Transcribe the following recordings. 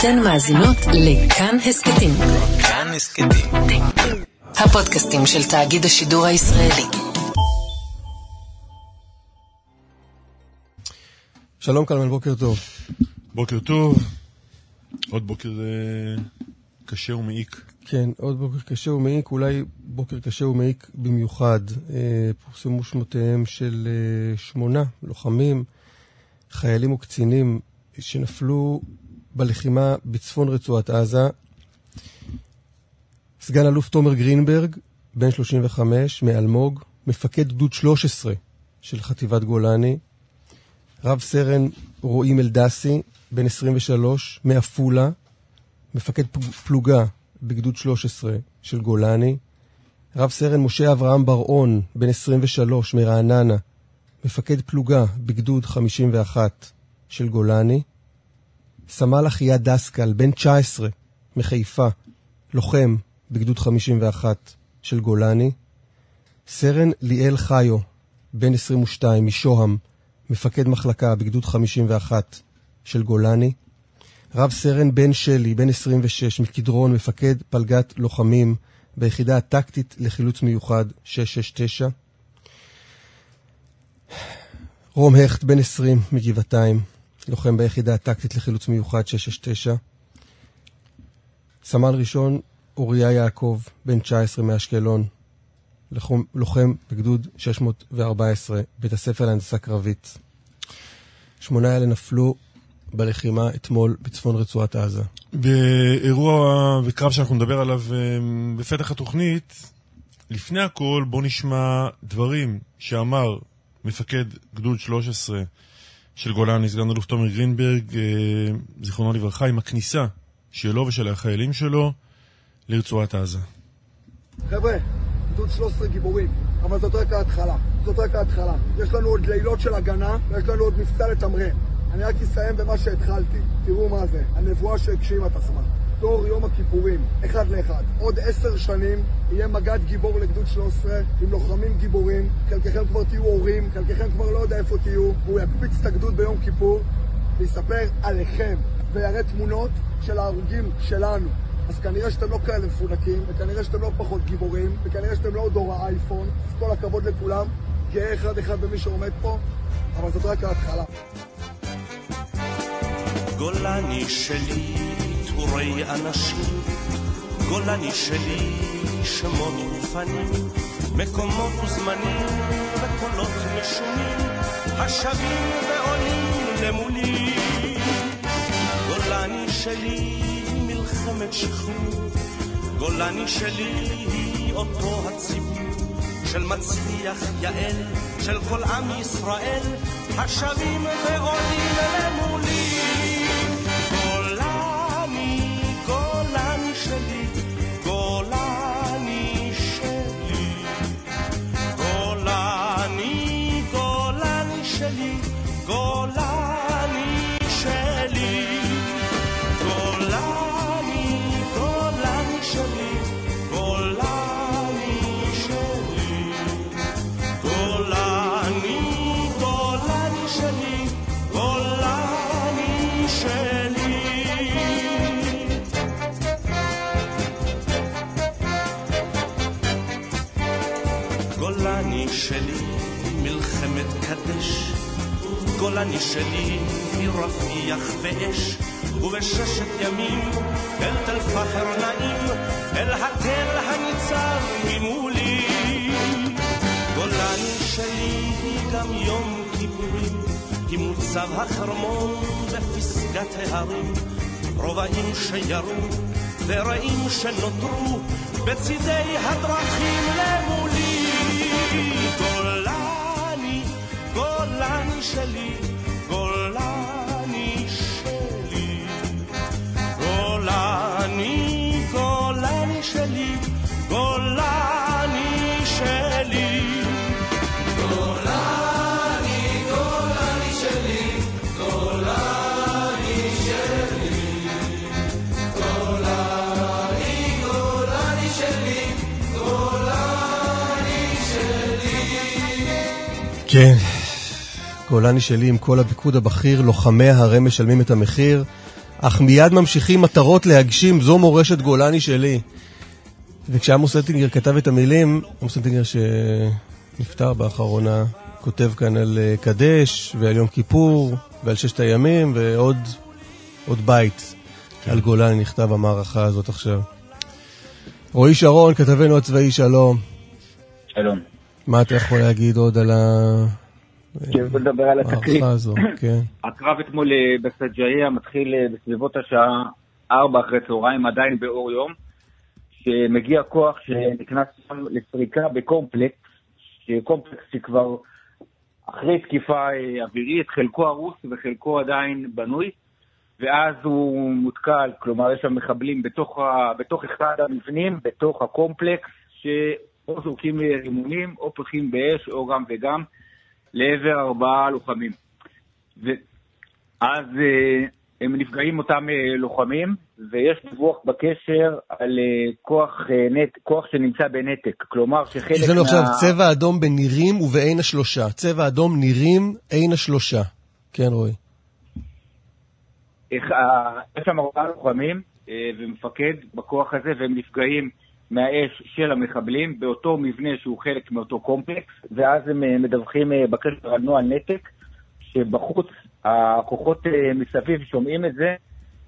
אתן מאזינות לכאן הסכתים. כאן הסכתים. הפודקאסטים של תאגיד השידור הישראלי. שלום קלמן, בוקר טוב. בוקר טוב, עוד בוקר אה, קשה ומעיק. כן, עוד בוקר קשה ומעיק, אולי בוקר קשה ומעיק במיוחד. אה, פורסמו שמותיהם של אה, שמונה לוחמים, חיילים וקצינים שנפלו בלחימה בצפון רצועת עזה. סגן אלוף תומר גרינברג, בן 35, מאלמוג, מפקד גדוד 13 של חטיבת גולני. רב סרן רועי מלדסי, בן 23, מעפולה, מפקד פלוגה בגדוד 13 של גולני. רב סרן משה אברהם בר-און, בן 23, מרעננה, מפקד פלוגה בגדוד 51 של גולני. סמל אחיה דסקל, בן 19, מחיפה, לוחם בגדוד 51 של גולני. סרן ליאל חיו, בן 22, משוהם, מפקד מחלקה בגדוד 51 של גולני. רב סרן בן שלי, בן 26, מקדרון, מפקד פלגת לוחמים ביחידה הטקטית לחילוץ מיוחד 669. רום הכט, בן 20, מגבעתיים, לוחם ביחידה הטקטית לחילוץ מיוחד 669. סמל ראשון אוריה יעקב, בן 19 מאשקלון, לוחם, בגדוד 614, בית הספר להנדסה קרבית. שמונה אלה נפלו בלחימה אתמול בצפון רצועת עזה. באירוע וקרב שאנחנו נדבר עליו אה, בפתח התוכנית, לפני הכל בוא נשמע דברים שאמר מפקד גדוד 13 של גולני, סגן אלוף תומר גרינברג, אה, זיכרונו לברכה, עם הכניסה שלו ושל החיילים שלו לרצועת עזה. חבר'ה, גדוד 13 גיבורים, אבל זאת רק ההתחלה. זאת רק ההתחלה. יש לנו עוד לילות של הגנה, ויש לנו עוד מבצע לתמרן. אני רק אסיים במה שהתחלתי. תראו מה זה, הנבואה שהגשימה את עצמה. תור יום הכיפורים, אחד לאחד. עוד עשר שנים יהיה מג"ד גיבור לגדוד 13 עם לוחמים גיבורים, חלקכם כבר תהיו הורים, חלקכם כבר לא יודע איפה תהיו, והוא יקפיץ את הגדוד ביום כיפור ויספר עליכם, ויראה תמונות של ההרוגים שלנו. אז כנראה שאתם לא כאלה מפונקים, וכנראה שאתם לא פחות גיבורים, וכנראה שאתם לא דור האייפון, אז כל הכבוד לכולם, גאה אחד אחד במי שעומד פה, אבל זאת רק ההתחלה. גולני שלי, טורי אנשים, גולני שלי, שמות ופנים, מקומות וזמנים וקולות משונים, השבים ועולים למולי. גולני שלי, מלחמת שחרור, גולני שלי אותו הציבור של מצליח יעל, של כל עם ישראל, השבים ועולים למולי. גולני שלי, מרפיח ואש, ובששת ימים אל תל פחר נעים, אל התל הניצב ממולי. גולני שלי היא גם יום כיפורים, היא מוצב החרמון בפסגת ההרים, רובעים שירו ורעים שנותרו בצידי הדרכים למולי. גולני, גולני שלי, כן, גולני שלי עם כל הפיקוד הבכיר, לוחמי הרם משלמים את המחיר. אך מיד ממשיכים מטרות להגשים, זו מורשת גולני שלי. וכשעמוס אטינגר כתב את המילים, עמוס אטינגר שנפטר באחרונה, כותב כאן על אה, קדש ועל יום כיפור ועל ששת הימים ועוד עוד בית כן. על גולני נכתב המערכה הזאת עכשיו. רועי שרון, כתבנו הצבאי, שלום. שלום. מה אתה יכול להגיד עוד על כן, בוא נדבר על התקרית. הזו, כן. הקרב אתמול אה, בסג'איה מתחיל אה, בסביבות השעה 4 אחרי צהריים, עדיין באור יום, שמגיע כוח שנכנס שם לסריקה בקומפלקס, שקומפלקס שכבר אחרי תקיפה אה, אווירית, חלקו הרוס וחלקו עדיין בנוי, ואז הוא מותקל, כלומר יש שם מחבלים בתוך, ה, בתוך אחד המבנים, בתוך הקומפלקס, שאו זורקים רימונים, או פותחים באש, או גם וגם. לעבר ארבעה לוחמים. ואז אה, הם נפגעים אותם אה, לוחמים, ויש דיווח בקשר על אה, כוח, נט, כוח שנמצא בנתק. כלומר שחלק מה... יש לנו עכשיו צבע אדום בנירים ובעין השלושה. צבע אדום נירים, עין השלושה. כן, רועי. יש שם ארבעה לוחמים ומפקד בכוח הזה, והם נפגעים מהאש של המחבלים באותו מבנה שהוא חלק מאותו קומפלקס, ואז הם אה, מדווחים אה, בקשר על נוהל נתק, שבחוץ הכוחות אה, מסביב שומעים את זה,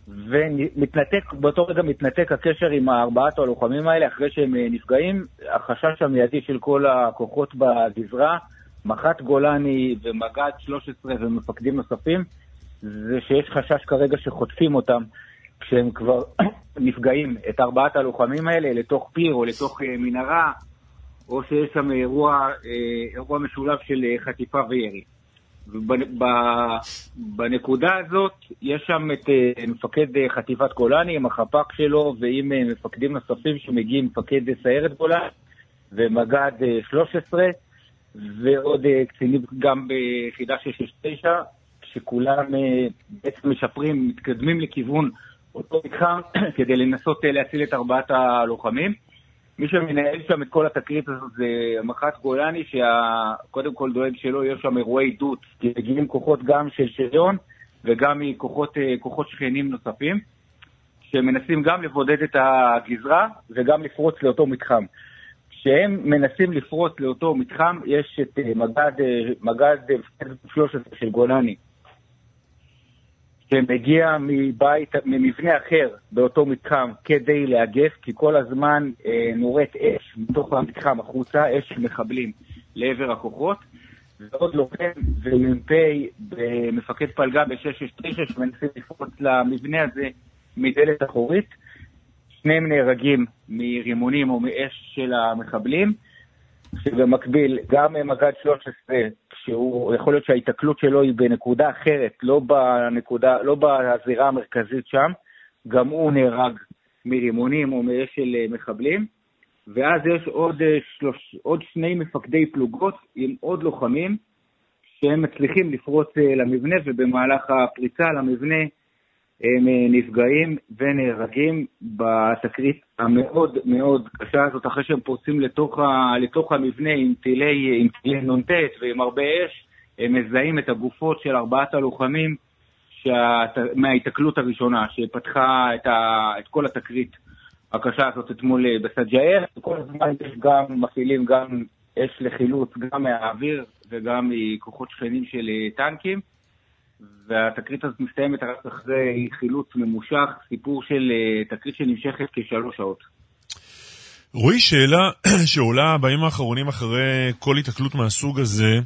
ומתנתק, באותו רגע מתנתק הקשר עם ארבעת הלוחמים האלה אחרי שהם נפגעים. החשש המיידי של כל הכוחות בגזרה, מח"ט גולני ומג"ד 13 ומפקדים נוספים, זה שיש חשש כרגע שחוטפים אותם כשהם כבר נפגעים, את ארבעת הלוחמים האלה, לתוך פיר או לתוך אה, מנהרה, או שיש שם אירוע, אה, אירוע משולב של אה, חטיפה וירי. ובנקודה הזאת יש שם את מפקד חטיבת גולני עם החפ"ק שלו ועם מפקדים נוספים שמגיעים, מפקד סיירת גולני ומג"ד 13 ועוד קצינים גם ביחידה 669 שכולם בעצם משפרים, מתקדמים לכיוון אותו מתחם כדי לנסות אה, להציל את ארבעת הלוחמים. מי שמנהל שם את כל התקרית הזאת זה מח"ט גולני, שקודם כל דואג שלא יהיו שם אירועי עדות, כי מגיעים כוחות גם של שריון וגם מכוחות אה, שכנים נוספים, שמנסים גם לבודד את הגזרה וגם לפרוץ לאותו מתחם. כשהם מנסים לפרוץ לאותו מתחם, יש את אה, מג"ד, מג"ד 13 של גולני, שמגיע מבית, ממבנה אחר באותו מתחם כדי לאגף, כי כל הזמן אה, נורית אש מתוך המתחם החוצה, אש מחבלים לעבר הכוחות. ועוד לוחם ומ"פ במפקד פלגה ב-669 שמנסים לפרוץ למבנה הזה מדלת אחורית. שניהם נהרגים מרימונים או מאש של המחבלים. שבמקביל, גם מג"ד 13, שהוא, יכול להיות שההיתקלות שלו היא בנקודה אחרת, לא, בנקודה, לא בזירה המרכזית שם, גם הוא נהרג מרימונים או מאש של אה, מחבלים. ואז יש עוד, אה, שלוש, עוד שני מפקדי פלוגות עם עוד לוחמים שהם מצליחים לפרוץ אה, למבנה, ובמהלך הפריצה למבנה הם אה, נפגעים ונהרגים בתקרית המאוד מאוד קשה הזאת, אחרי שהם פורצים לתוך, ה, לתוך המבנה עם טילי, טילי נ"ט ועם הרבה אש, הם מזהים את הגופות של ארבעת הלוחמים שאת, מההיתקלות הראשונה, שפתחה את, ה, את כל התקרית הקשה הזאת אתמול אה, בסג'אר. כל הזמן יש גם, מפעילים גם אש לחילוץ, גם מהאוויר וגם מכוחות שכנים של אה, טנקים. והתקרית הזאת מסתיימת רק אחרי חילוץ ממושך, סיפור של אה, תקרית שנמשכת כשלוש שעות. רועי, שאלה שעולה בימים האחרונים אחרי כל התקלות מהסוג הזה,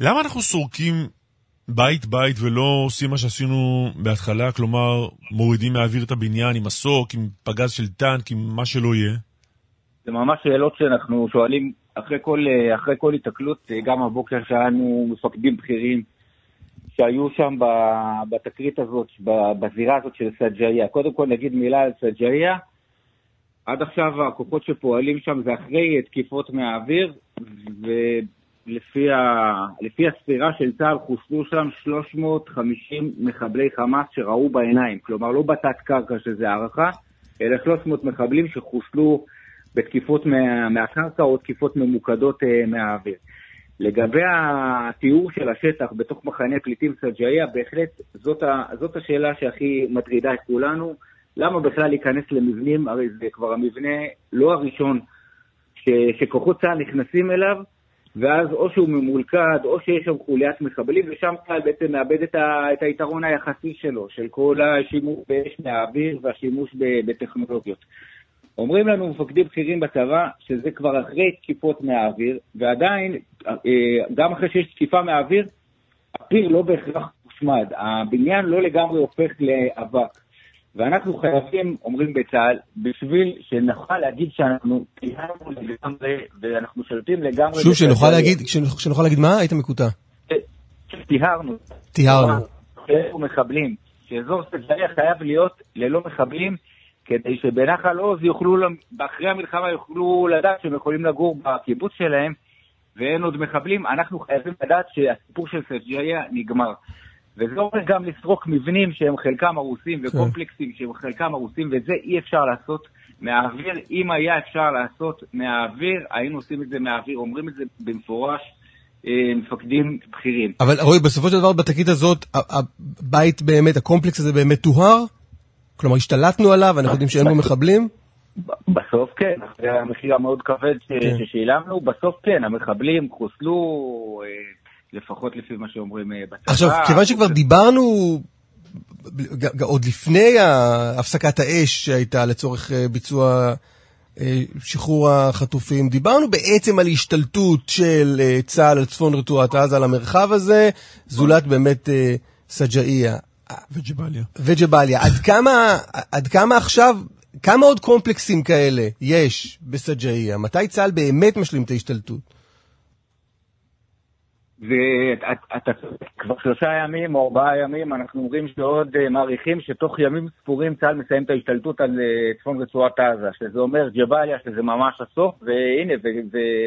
למה אנחנו סורקים בית-בית ולא עושים מה שעשינו בהתחלה, כלומר מורידים מהאוויר את הבניין עם מסוק, עם פגז של טנק, עם מה שלא יהיה? זה ממש שאלות שאנחנו שואלים אחרי כל, אה, אחרי כל התקלות, אה, גם הבוקר שלנו מפקדים בכירים שהיו שם בתקרית הזאת, בזירה הזאת של סג'איה. קודם כל נגיד מילה על סג'איה. עד עכשיו הכוחות שפועלים שם זה אחרי תקיפות מהאוויר, ולפי ה... הספירה של צה"ל חוסלו שם 350 מחבלי חמאס שראו בעיניים. כלומר, לא בתת קרקע שזה הערכה, אלא 300 מחבלים שחוסלו בתקיפות מה... מהקרקע או תקיפות ממוקדות uh, מהאוויר. לגבי התיאור של השטח בתוך מחנה פליטים סג'איה, בהחלט זאת, ה, זאת השאלה שהכי מטרידה את כולנו. למה בכלל להיכנס למבנים? הרי זה כבר המבנה לא הראשון ש, שכוחות צה"ל נכנסים אליו, ואז או שהוא ממולכד, או שיש שם חוליית מחבלים, ושם צה"ל בעצם מאבד את, ה, את היתרון היחסי שלו, של כל השימוש באש מהאוויר והשימוש בטכנולוגיות. אומרים לנו מפקדים בכירים בצבא שזה כבר אחרי תקיפות מהאוויר, ועדיין, אה, גם אחרי שיש תקיפה מהאוויר, הפיר לא בהכרח מושמד. הבניין לא לגמרי הופך לאבק. ואנחנו חייבים, אומרים בצה"ל, בשביל שנוכל להגיד שאנחנו טיהרנו לגמרי, ואנחנו שולטים לגמרי... שוב, שנוכל. להגיד, שנוכל להגיד מה? היית מקוטע. טיהרנו. טיהרנו. מחבלים. שאזור סג'ריה חייב להיות ללא מחבלים, כדי שבנחל עוז יוכלו, אחרי המלחמה יוכלו לדעת שהם יכולים לגור בקיבוץ שלהם, ואין עוד מחבלים. אנחנו חייבים לדעת שהסיפור של סג'ריה נגמר. וזה אומר גם לסרוק מבנים שהם חלקם הרוסים וקומפלקסים שהם חלקם הרוסים, ואת זה אי אפשר לעשות מהאוויר. אם היה אפשר לעשות מהאוויר, היינו עושים את זה מהאוויר, אומרים את זה במפורש. אה, מפקדים בכירים. אבל רועי, בסופו של דבר בתקרית הזאת, הבית באמת, הקומפלקס הזה באמת טוהר? כלומר, השתלטנו עליו, אנחנו יודעים שאין בו מחבלים? בסוף כן, אחרי המחיר המאוד כבד ש- כן. ששילמנו, בסוף כן, המחבלים חוסלו, אה, לפחות לפי מה שאומרים אה, בצבא. עכשיו, כיוון שכבר דיברנו עוד לפני הפסקת האש שהייתה לצורך אה, ביצוע שחרור החטופים, דיברנו בעצם על השתלטות של צה"ל על צפון רצועת עזה, על המרחב הזה, זולת באמת סג'אעיה. וג'באליה. וג'באליה. עד כמה, עד כמה עכשיו, כמה עוד קומפלקסים כאלה יש בסג'אעיה? מתי צה"ל באמת משלים את ההשתלטות? ואתה כבר שלושה ימים או ארבעה ימים, אנחנו אומרים שעוד אה, מעריכים שתוך ימים ספורים צה"ל מסיים את ההשתלטות על אה, צפון רצועת עזה, שזה אומר ג'באליה, שזה ממש הסוף, והנה,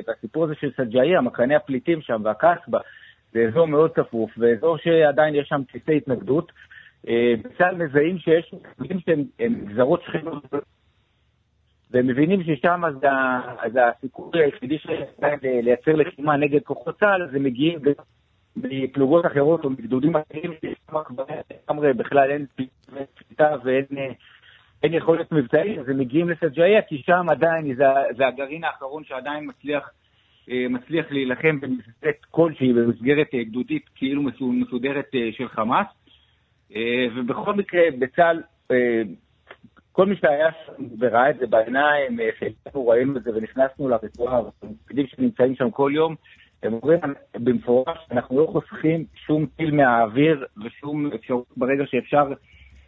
והסיפור הזה של סג'אעיה, מחנה הפליטים שם והקסבה, זה אזור מאוד צפוף, ואזור שעדיין יש שם בסיסי התנגדות. אה, בצה"ל מזהים שיש מקרים שהם הם גזרות שכנות והם מבינים ששם ה- זה הסיכוי היחידי שלהם לייצר לחימה נגד כוחות צה"ל, אז הם מגיעים מפלוגות אחרות או מגדודים אחרים, ששם כבר בכלל אין פליטה ואין אין יכולת מבצעית, אז הם מגיעים לסג'איה, כי שם עדיין זה, זה הגרעין האחרון שעדיין מצליח, מצליח להילחם במסגרת כלשהי, במסגרת אה, גדודית כאילו מסו- מסודרת אה, של חמאס. אה, ובכל מקרה, בצה"ל, אה, כל מי שהיה שם וראה את זה בעיניים, אה, שאנחנו ראינו את זה ונכנסנו לרצועה, המפקדים שנמצאים שם כל יום, הם אומרים במפורש, אנחנו לא חוסכים שום טיל מהאוויר ושום אפשרות ברגע שאפשר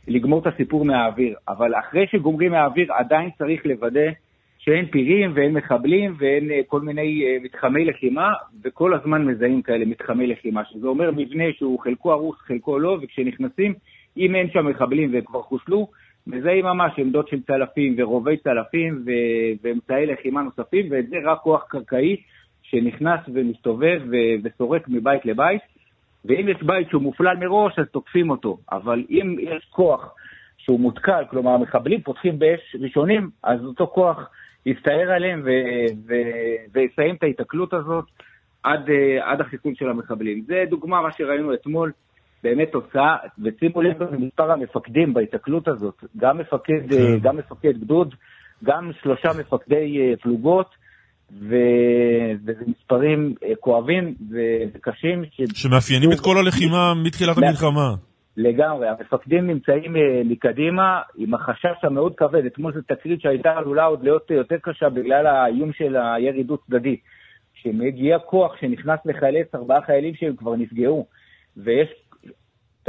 לגמור את הסיפור מהאוויר. אבל אחרי שגומרים מהאוויר, עדיין צריך לוודא שאין פירים ואין מחבלים ואין אה, כל מיני אה, מתחמי לחימה, וכל הזמן מזהים כאלה מתחמי לחימה, שזה אומר מבנה שהוא חלקו הרוס, חלקו לא, וכשנכנסים, אם אין שם מחבלים והם כבר חוסלו, מזהים ממש עמדות של צלפים ורובי צלפים ו- ואמצעי לחימה נוספים, ואת זה רק כוח קרקעי שנכנס ומסתובב ו- וסורק מבית לבית. ואם יש בית שהוא מופלל מראש, אז תוקפים אותו. אבל אם יש כוח שהוא מותקל, כלומר המחבלים פותחים באש ראשונים, אז אותו כוח יסתער עליהם ו- ו- ויסיים את ההיתקלות הזאת עד, אה, עד החיסול של המחבלים. זה דוגמה, מה שראינו אתמול, באמת תוצאה, ושימו לב למספר המפקדים בהיתקלות הזאת, גם מפקד, אה, גם מפקד גדוד, גם שלושה מפקדי אה, פלוגות, ו... וזה מספרים כואבים וקשים. ש... שמאפיינים את כל הלחימה מתחילת המלחמה. לגמרי, המפקדים נמצאים אה, מקדימה עם החשש המאוד כבד. אתמול זו תקרית שהייתה עלולה עוד להיות אה, יותר קשה בגלל האיום של הירי דו צדדי. שמגיע כוח שנכנס לחלץ ארבעה חיילים שהם כבר נפגעו, ויש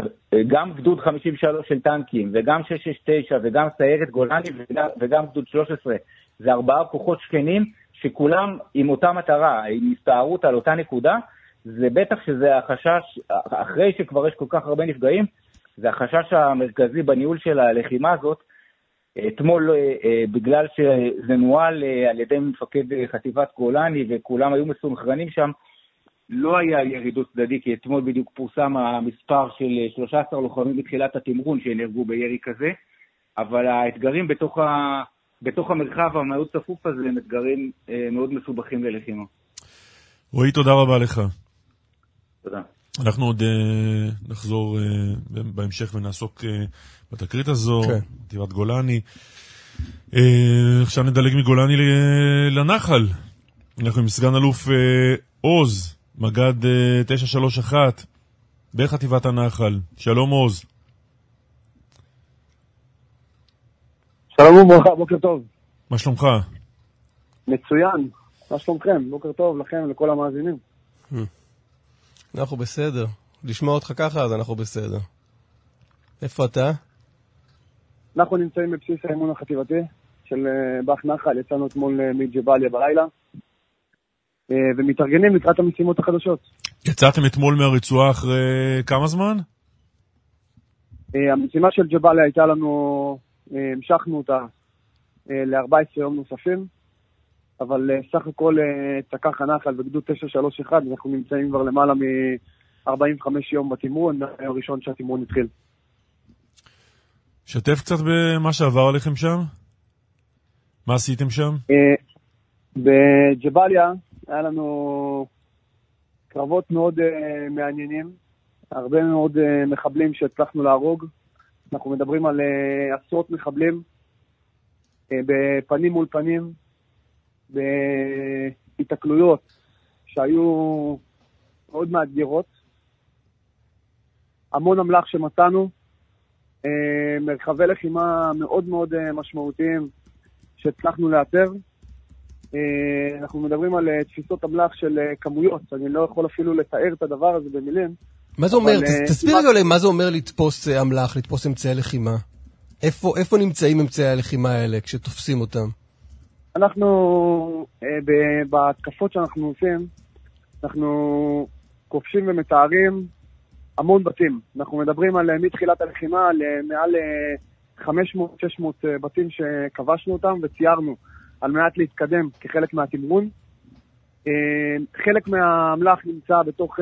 אה, גם גדוד 53 של טנקים, וגם 669, וגם סיירת גולני, וגם, וגם גדוד 13. זה ארבעה כוחות שכנים שכולם עם אותה מטרה, עם הסתערות על אותה נקודה. זה בטח שזה החשש, אחרי שכבר יש כל כך הרבה נפגעים, זה החשש המרכזי בניהול של הלחימה הזאת. אתמול, אה, אה, בגלל שזה נוהל אה, על ידי מפקד חטיבת גולני וכולם היו מסונכרנים שם, לא היה ירי דו צדדי, כי אתמול בדיוק פורסם המספר של אה, 13 לוחמים מתחילת התמרון שנהרגו בירי כזה, אבל האתגרים בתוך, ה... בתוך המרחב המאוד צפוף הזה הם אתגרים מאוד מסובכים ללחימה. רועי, תודה רבה לך. תודה. אנחנו עוד אה, נחזור אה, בהמשך ונעסוק אה, בתקרית הזו, כן. חטיבת גולני. אה, עכשיו נדלג מגולני לנחל. אנחנו עם סגן אלוף עוז, מג"ד אה, 931, בחטיבת הנחל. שלום עוז. שלום וברכה, בוקר טוב. מה שלומך? מצוין. מה שלומכם? בוקר טוב לכם ולכל המאזינים. אנחנו בסדר. לשמוע אותך ככה, אז אנחנו בסדר. איפה אתה? אנחנו נמצאים בבסיס האימון החטיבתי של אה, באח נחל, יצאנו אתמול אה, מג'באליה בלילה, אה, ומתארגנים לקראת המשימות החדשות. יצאתם אתמול מהרצועה אחרי כמה זמן? המשימה של ג'באליה הייתה לנו, המשכנו אותה אה, ל-14 יום נוספים, אבל אה, סך הכל אה, תקח הנחל בגדוד 931, אנחנו נמצאים כבר למעלה מ-45 יום בתמרון, מהיום הראשון שהתמרון התחיל. שתף קצת במה שעבר עליכם שם. מה עשיתם שם? אה, בג'באליה היה לנו קרבות מאוד מעניינים, הרבה מאוד מחבלים שהצלחנו להרוג. אנחנו מדברים על עשרות מחבלים בפנים מול פנים, בהיתקלויות שהיו מאוד מאתגרות. המון אמל"ח שמצאנו, אה, מרחבי לחימה מאוד מאוד אה, משמעותיים שהצלחנו לאתר. אה, אנחנו מדברים על תפיסות אמל"ח של כמויות, אני לא יכול אפילו לתאר את הדבר הזה במילים. מה זה אומר? תסביר רגע מה זה אומר לתפוס אמל"ח, לתפוס אמצעי לחימה. איפה איפה נמצאים אמצעי הלחימה האלה כשתופסים אותם? אנחנו, אה, ב- בהתקפות שאנחנו עושים, אנחנו כובשים ומתארים המון בתים. אנחנו מדברים על אה, מתחילת הלחימה על אה, מעל אה, 500-600 אה, בתים שכבשנו אותם וציירנו על מנת להתקדם כחלק מהתמרון. חלק מהאמל"ח נמצא בתוך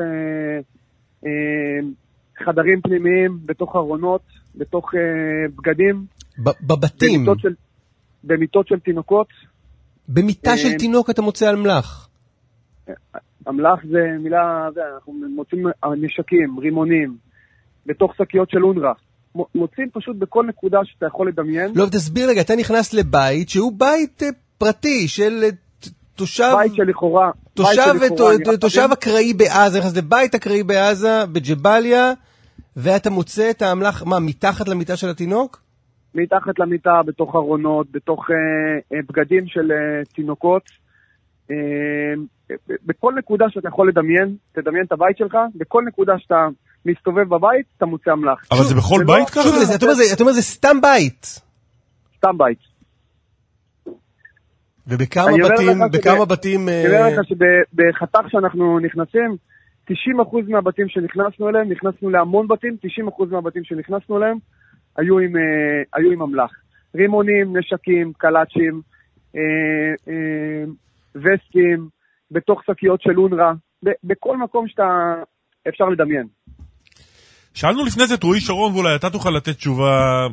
חדרים פנימיים, בתוך ארונות, בתוך בגדים, ב- בבתים, במיטות של, במיטות של תינוקות. במיטה של אה, תינוק אתה מוצא אמל"ח. אמל"ח זה מילה, אנחנו מוצאים נשקים, רימונים, בתוך שקיות של אונר"א. מוצאים פשוט בכל נקודה שאתה יכול לדמיין. לא, תסביר רגע, אתה נכנס לבית שהוא בית אה, פרטי של אה, תושב... בית שלכאורה, תושב, בית שלכאורה. אקראי בעזה, נכנס לבית אקראי בעזה, בג'באליה, ואתה מוצא את האמל"ח, מה, מתחת למיטה של התינוק? מתחת למיטה, בתוך ארונות, בתוך אה, אה, בגדים של אה, תינוקות. אה, בכל נקודה שאתה יכול לדמיין, תדמיין את הבית שלך, בכל נקודה שאתה מסתובב בבית, אתה מוצא אמל"ח. אבל זה בכל זה לא- בית ככה? שוב, זה- אתה אומר, זה- אומר, זה סתם בית. סתם בית. ובכמה בתים, בכמה בתים... אני אה, אומר לך שבחתך שאנחנו נכנסים, 90% מהבתים שנכנסנו אליהם, נכנסנו להמון בתים, 90% מהבתים שנכנסנו אליהם היו עם, אה, היו עם אמל"ח. רימונים, נשקים, קלאצ'ים, אה, אה, וסטים, בתוך שקיות של אונר"א, בכל מקום שאתה אפשר לדמיין. שאלנו לפני זה את רועי שרון, ואולי אתה תוכל לתת תשובה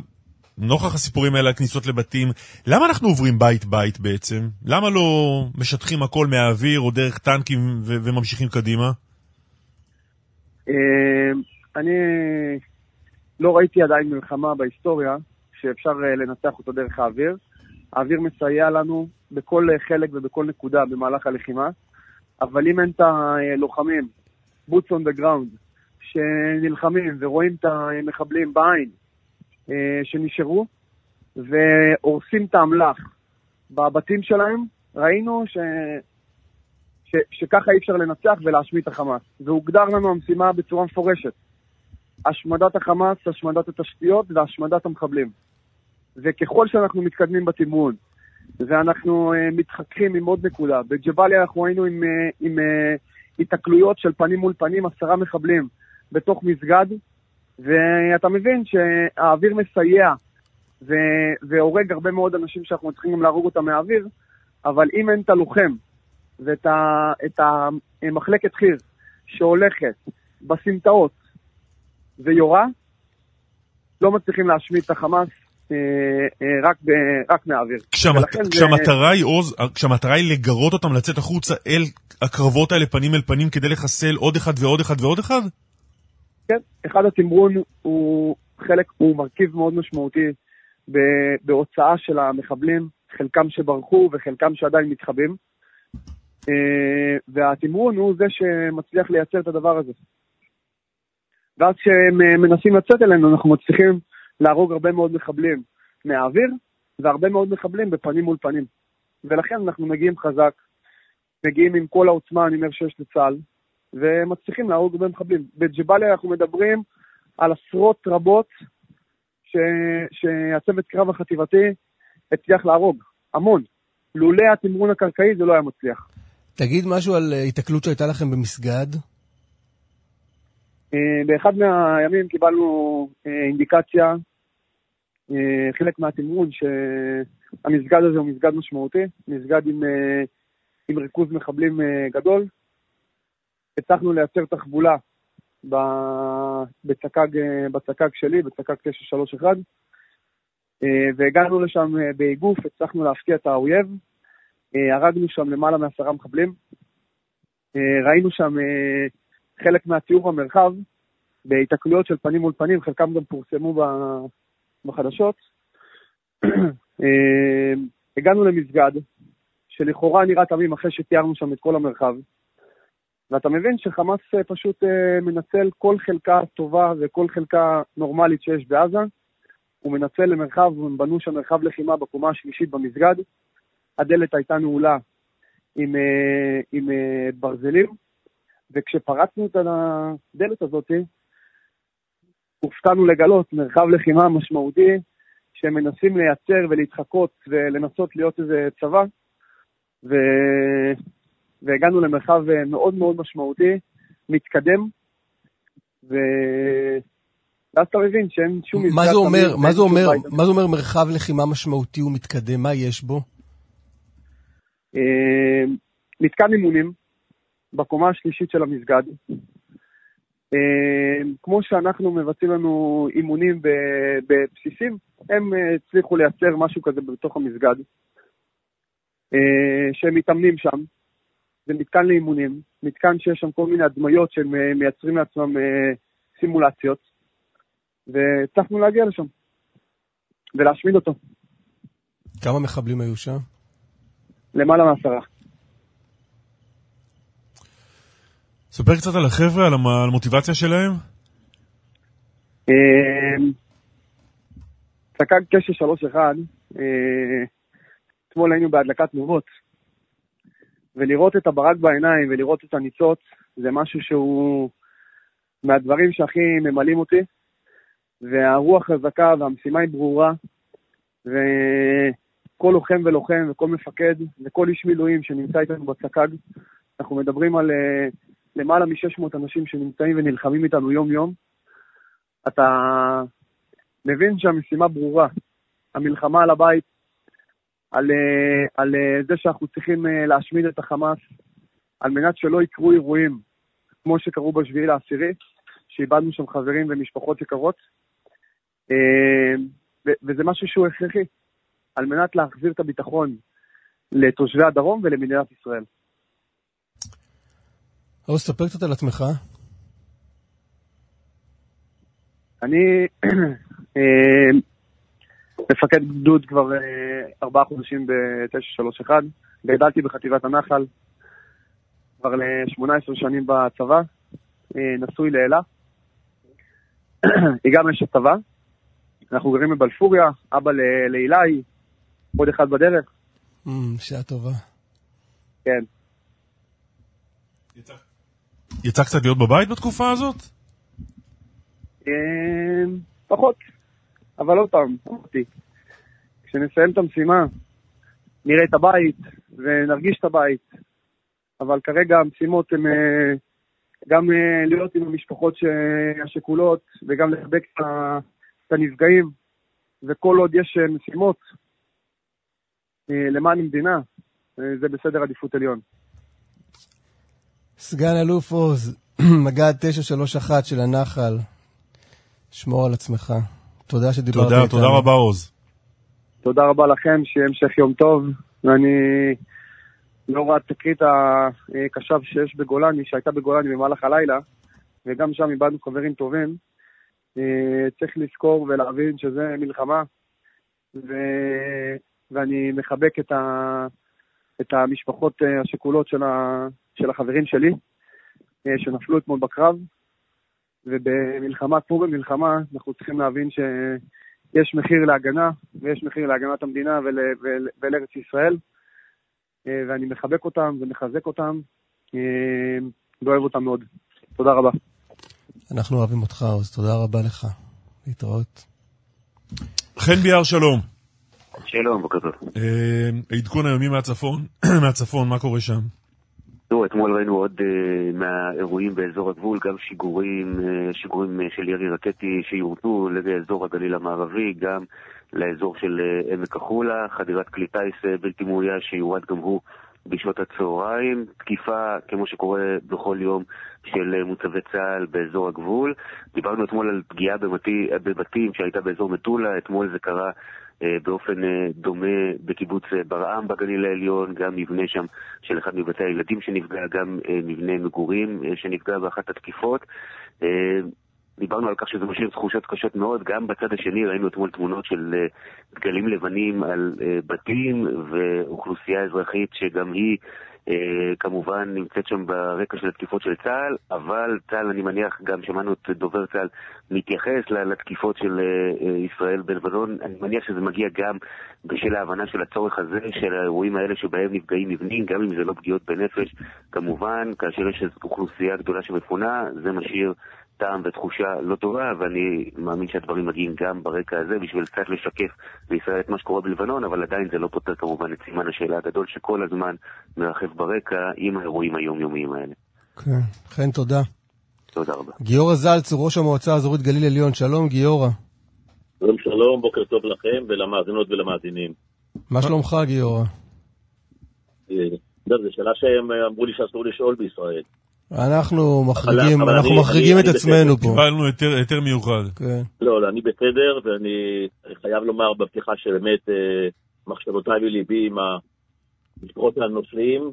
נוכח הסיפורים האלה על כניסות לבתים. למה אנחנו עוברים בית-בית בעצם? למה לא משטחים הכל מהאוויר או דרך טנקים ו- וממשיכים קדימה? אה, אני לא ראיתי עדיין מלחמה בהיסטוריה שאפשר אה, לנצח אותו דרך האוויר. האוויר מסייע לנו בכל אה, חלק ובכל נקודה במהלך הלחימה, אבל אם אין את הלוחמים, boots on the ground, שנלחמים ורואים את המחבלים בעין אה, שנשארו והורסים את האמל"ח בבתים שלהם, ראינו ש... ש, שככה אי אפשר לנצח ולהשמיד את החמאס. והוגדר לנו המשימה בצורה מפורשת. השמדת החמאס, השמדת התשתיות והשמדת המחבלים. וככל שאנחנו מתקדמים בתמרון, ואנחנו uh, מתחככים עם עוד נקודה, בג'באליה אנחנו היינו עם, uh, עם uh, התקלויות של פנים מול פנים, עשרה מחבלים בתוך מסגד, ואתה מבין שהאוויר מסייע ו- והורג הרבה מאוד אנשים שאנחנו צריכים גם להרוג אותם מהאוויר, אבל אם אין את הלוחם ואת ה, המחלקת חי"ר שהולכת בסמטאות ויורה, לא מצליחים להשמיד את החמאס אה, אה, רק, ב- רק מהאוויר. כשהמת- ולכן זה- כשהמטרה היא, עוז, כשהמטרה היא לגרות אותם לצאת החוצה אל הקרבות האלה פנים אל פנים כדי לחסל עוד אחד ועוד אחד ועוד אחד? כן, אחד התמרון הוא חלק, הוא מרכיב מאוד משמעותי בהוצאה של המחבלים, חלקם שברחו וחלקם שעדיין מתחבאים. אה, והתמרון הוא זה שמצליח לייצר את הדבר הזה. ואז כשהם אה, מנסים לצאת אלינו, אנחנו מצליחים להרוג הרבה מאוד מחבלים מהאוויר, והרבה מאוד מחבלים בפנים מול פנים. ולכן אנחנו מגיעים חזק, מגיעים עם כל העוצמה, אני אומר, שיש לצה"ל, ומצליחים להרוג הרבה מחבלים. בג'באליה אנחנו מדברים על עשרות רבות ש... שהצוות קרב החטיבתי הצליח להרוג, המון. לולא התמרון הקרקעי זה לא היה מצליח. תגיד משהו על אה, התקלות שהייתה לכם במסגד. אה, באחד מהימים קיבלנו אה, אינדיקציה, אה, חלק מהתמרון, שהמסגד הזה הוא מסגד משמעותי, מסגד עם, עם ריכוז מחבלים גדול. הצלחנו לייצר תחבולה בצק"ג, בצק"ג שלי, בצק"ג 931, אה, והגענו לשם באיגוף, הצלחנו להפתיע את האויב, הרגנו שם למעלה מעשרה מחבלים, ראינו שם חלק מהתיאור במרחב, בהיתקלויות של פנים מול פנים, חלקם גם פורסמו בחדשות. אה, הגענו למסגד, שלכאורה נראה תמים אחרי שתיארנו שם את כל המרחב, ואתה מבין שחמאס אה, פשוט אה, מנצל כל חלקה טובה וכל חלקה נורמלית שיש בעזה, הוא מנצל למרחב, הם בנו שם מרחב לחימה בקומה השלישית במסגד, הדלת הייתה נעולה עם, עם ברזלים, וכשפרצנו את הדלת הזאת, הופתענו לגלות מרחב לחימה משמעותי, שהם מנסים לייצר ולהתחקות ולנסות להיות איזה צבא, ו... והגענו למרחב אה, מאוד מאוד משמעותי, מתקדם, ו... ואז אתה מבין שאין שום... מה מסגד זה אומר, מה זה אומר. מה זה אומר מרחב לחימה משמעותי ומתקדם? מה יש בו? אה, מתקן אימונים בקומה השלישית של המסגד. אה, כמו שאנחנו מבצעים לנו אימונים בבסיסים, הם אה, הצליחו לייצר משהו כזה בתוך המסגד, אה, שהם מתאמנים שם. זה מתקן לאימונים, מתקן שיש שם כל מיני הדמיות שהם מייצרים לעצמם סימולציות, והצלחנו להגיע לשם ולהשמיד אותו, כמה מחבלים היו שם? למעלה מעשרה. ספר קצת על החבר'ה, על המ- על המוטיבציה שלהם. אמ, צק"ג 931, אה, אתמול היינו בהדלקת נורות, ולראות את הברק בעיניים ולראות את הניצוץ, זה משהו שהוא מהדברים שהכי ממלאים אותי, והרוח חזקה והמשימה היא ברורה, וכל לוחם ולוחם וכל מפקד וכל איש מילואים שנמצא איתנו בצק"ג, אנחנו מדברים על אה, למעלה מ-600 אנשים שנמצאים ונלחמים איתנו יום-יום, אתה מבין שהמשימה ברורה. המלחמה על הבית, על, אה, על אה, זה שאנחנו צריכים אה, להשמיד את החמאס, על מנת שלא יקרו אירועים כמו שקרו בשביעי לעשירי, שאיבדנו שם חברים ומשפחות יקרות. וזה משהו שהוא הכרחי, על מנת להחזיר את הביטחון לתושבי הדרום ולמדינת ישראל. עוז, ספר קצת על עצמך. אני אה, מפקד גדוד כבר אה, ארבעה חודשים ב-931, גדלתי בחטיבת הנחל כבר ל-18 שנים בצבא, אה, נשוי לאלה. היא גם אשת צבא, אנחנו גרים בבלפוריה, אבא ל- לאילי, עוד אחד בדרך, אמ, שעה טובה. כן. יצא קצת להיות בבית בתקופה הזאת? אה, פחות, אבל עוד פעם, אמרתי, כשנסיים את המשימה, נראה את הבית ונרגיש את הבית, אבל כרגע המשימות הן אה, גם אה, להיות עם המשפחות השכולות וגם לחבק את הנפגעים, וכל עוד יש אה, משימות למען המדינה, זה בסדר עדיפות עליון. סגן אלוף עוז, מג"ד 931 של הנחל, שמור על עצמך. תודה שדיברת תודה, איתנו. תודה רבה עוז. תודה רבה לכם, שיהיה המשך יום טוב, ואני לא רואה את התקרית הקשה שיש בגולני, שהייתה בגולני במהלך הלילה, וגם שם איבדנו חברים טובים. אה, צריך לזכור ולהבין שזה מלחמה, ו... ואני מחבק את, ה... את המשפחות אה, השכולות של, ה... של החברים שלי, אה, שנפלו אתמול בקרב, ובמלחמה, כמו במלחמה, אנחנו צריכים להבין שיש מחיר להגנה, ויש מחיר להגנת המדינה ול... ול... ולארץ ישראל, ואני מחבק אותם ומחזק אותם, ואוהב אותם מאוד. תודה רבה. אנחנו אוהבים אותך, אז תודה רבה לך. להתראות. חן ביאר, שלום. שלום, בוקר טוב. אה, עדכון היומי מהצפון, מהצפון, מה קורה שם? תראו, אתמול ראינו עוד uh, מהאירועים באזור הגבול, גם שיגורים, uh, שיגורים של ירי רקטי שיורטו לאזור הגליל המערבי, גם לאזור של עמק החולה, חדירת כלי טיס בלתי מאויש שיורד גם הוא בשעות הצהריים, תקיפה, כמו שקורה בכל יום, של מוצבי צה"ל באזור הגבול. דיברנו אתמול על פגיעה במתי, בבתים שהייתה באזור מטולה, אתמול זה קרה אה, באופן אה, דומה בקיבוץ אה, ברעם בגליל העליון, גם מבנה שם של אחד מבתי הילדים שנפגע, גם אה, מבנה מגורים אה, שנפגע באחת התקיפות. אה, דיברנו על כך שזה משאיר תחושות קשות מאוד, גם בצד השני ראינו אתמול תמונות של אה, דגלים לבנים על אה, בתים ואוכלוסייה אזרחית שגם היא אה, כמובן נמצאת שם ברקע של התקיפות של צה"ל, אבל צה"ל, אני מניח, גם שמענו את דובר צה"ל מתייחס לתקיפות של ישראל בלבנון, אני מניח שזה מגיע גם בשל ההבנה של הצורך הזה, של האירועים האלה שבהם נפגעים מבנים, גם אם זה לא פגיעות בנפש, כמובן, כאשר יש אוכלוסייה גדולה שמפונה, זה משאיר טעם ותחושה לא טובה, ואני מאמין שהדברים מגיעים גם ברקע הזה בשביל קצת לשקף לישראל את מה שקורה בלבנון, אבל עדיין זה לא פותר כמובן את סימן השאלה הגדול שכל הזמן מרחב ברקע עם האירועים היומיומיים האלה. כן, חן, תודה. תודה רבה. גיורא זלץ הוא ראש המועצה האזורית גליל עליון, שלום גיורא. שלום שלום, בוקר טוב לכם ולמאזינות ולמאזינים. מה שלומך גיורא? אה, זו שאלה שהם אמרו לי שאסור לשאול בישראל. אנחנו מחריגים, אבל אנחנו אני- מחריגים אני- את אני עצמנו בסדר. פה. קיבלנו היתר, היתר מיוחד. כן. לא, לא, אני בסדר, ואני חייב לומר בפתיחה שבאמת אה, מחשבותיי וליבי עם המשפחות הנופלים,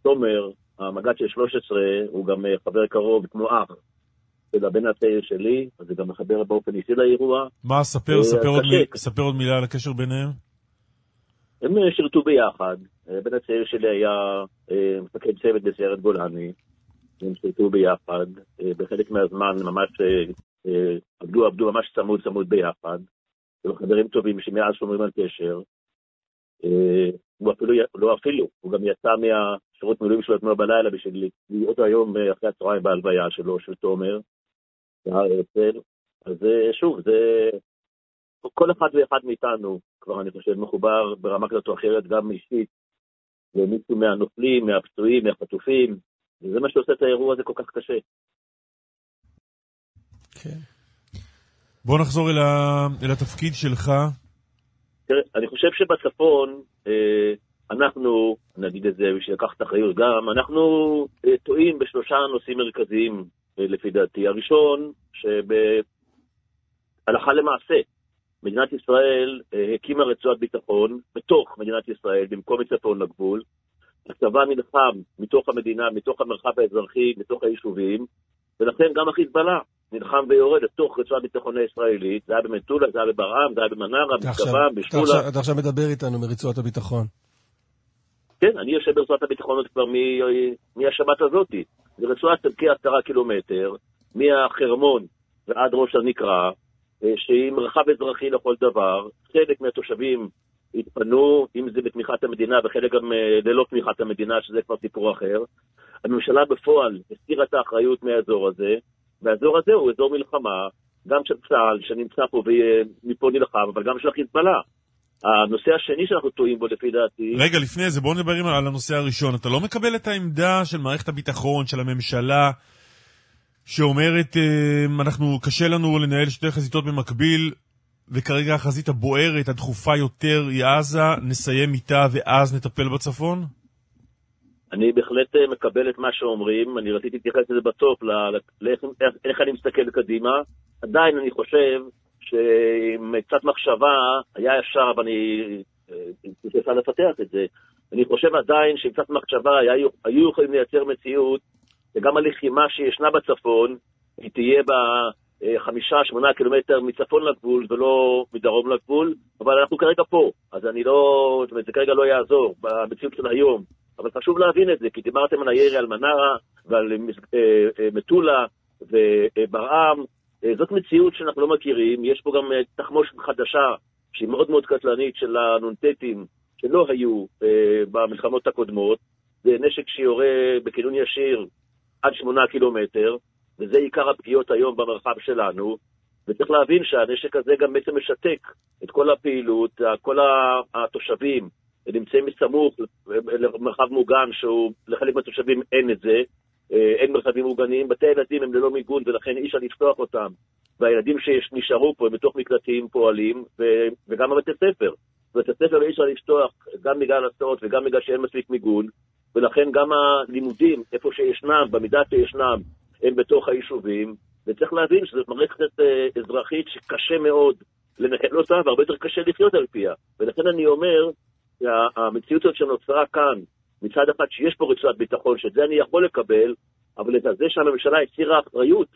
ותומר, המג"ד של 13, הוא גם אה, חבר קרוב כמו אח של הבן הצעיר שלי, אז זה גם מחבר באופן אישי לאירוע. מה, ספר, אה, ספר עוד. מיל, ספר עוד מילה על הקשר ביניהם. הם אה, שירתו ביחד. אה, הבן הצעיר שלי היה אה, מפקד צוות בסיירת גולני. הם שירתו ביחד. בחלק מהזמן ממש עבדו, עבדו ממש צמוד צמוד ביחד. הם חברים טובים שמאז שומרים על קשר. הוא אפילו, לא אפילו, הוא גם יצא מהשירות מילואים שלו אתמול בלילה בשביל להיות היום אחרי הצהריים בהלוויה שלו, של תומר, בהר הרצל. אז שוב, זה... כל אחד ואחד מאיתנו, כבר אני חושב, מחובר ברמה כזאת או אחרת, גם אישית, למישהו מהנופלים, מהפצועים, מהחטופים, וזה מה שעושה את האירוע הזה כל כך קשה. כן. בוא נחזור אל, ה... אל התפקיד שלך. תראה, אני חושב שבצפון, אה, אנחנו, נגיד את זה בשביל לקחת אחריות גם, אנחנו אה, טועים בשלושה נושאים מרכזיים, אה, לפי דעתי. הראשון, שבהלכה למעשה, מדינת ישראל אה, הקימה רצועת ביטחון בתוך מדינת ישראל, במקום מצפון לגבול. הצבא נלחם מתוך המדינה, מתוך המרחב האזרחי, מתוך היישובים, ולכן גם החיזבאללה נלחם ויורד לתוך רצועת הביטחון הישראלית. זה היה במטולה, זה היה בברעם, זה היה במנרה, אתה בשמולה. אתה עכשיו מדבר איתנו מרצועת הביטחון. כן, אני יושב ברצועת הביטחון הזאת כבר מהשבת הזאתי. זו רצועת של כעשרה קילומטר, מהחרמון ועד ראש הנקרה, שהיא מרחב אזרחי לכל דבר. חלק מהתושבים התפנו, אם זה בתמיכת המדינה, וחלק גם אה, ללא תמיכת המדינה, שזה כבר סיפור אחר. הממשלה בפועל הסתירה את האחריות מהאזור הזה, והאזור הזה הוא אזור מלחמה, גם של צה"ל, שנמצא פה ומפה נלחם, אבל גם של החיזבאללה. הנושא השני שאנחנו טועים בו, לפי דעתי, רגע, לפני זה, בואו נדבר על הנושא הראשון. אתה לא מקבל את העמדה של מערכת הביטחון, של הממשלה, שאומרת, אה, אנחנו, קשה לנו לנהל שתי חזיתות במקביל, וכרגע החזית הבוערת, הדחופה יותר, היא עזה, נסיים איתה ואז נטפל בצפון? אני בהחלט אה, מקבל את מה שאומרים, אני רציתי להתייחס לזה בסוף, לאיך איך, איך אני מסתכל קדימה. עדיין אני חושב שעם עם קצת מחשבה, היה אפשר, אבל אני... אפשר לפתח את זה. אני חושב עדיין שעם קצת מחשבה היו יכולים לייצר מציאות שגם הלחימה שישנה בצפון, היא תהיה בחמישה, שמונה קילומטר מצפון לגבול ולא מדרום לגבול, אבל אנחנו כרגע פה, אז אני לא, זאת אומרת, זה כרגע לא יעזור במציאות של היום. אבל חשוב להבין את זה, כי דיברתם על הירי על מנרה ועל אה, אה, מטולה וברעם, אה, זאת מציאות שאנחנו לא מכירים, יש פה גם תחמושת חדשה שהיא מאוד מאוד קטלנית של הנ"טים שלא היו במלחמות הקודמות, זה נשק שיורה בכינון ישיר עד שמונה קילומטר, וזה עיקר הפגיעות היום במרחב שלנו, וצריך להבין שהנשק הזה גם בעצם משתק את כל הפעילות, כל התושבים נמצאים בסמוך למרחב מוגן, שהוא, לחלק מהתושבים אין את זה, אה, אין מרחבים מוגנים, בתי הילדים הם ללא מיגון ולכן אי אפשר לפתוח אותם. והילדים שנשארו פה הם בתוך מקלטים פועלים, ו, וגם בבתי ספר. בבתי ספר אי אפשר לפתוח גם בגלל הסעות וגם בגלל שאין מספיק מיגון, ולכן גם הלימודים, איפה שישנם, במידה שישנם, הם בתוך היישובים, וצריך להבין שזאת מערכת אה, אזרחית שקשה מאוד לנהל אותה והרבה יותר קשה לחיות על פיה. ולכן אני אומר, שהמציאות הזאת שנוצרה כאן, מצד אחד שיש פה רצועת ביטחון, שאת זה אני יכול לקבל, אבל את זה שהממשלה הסירה אחריות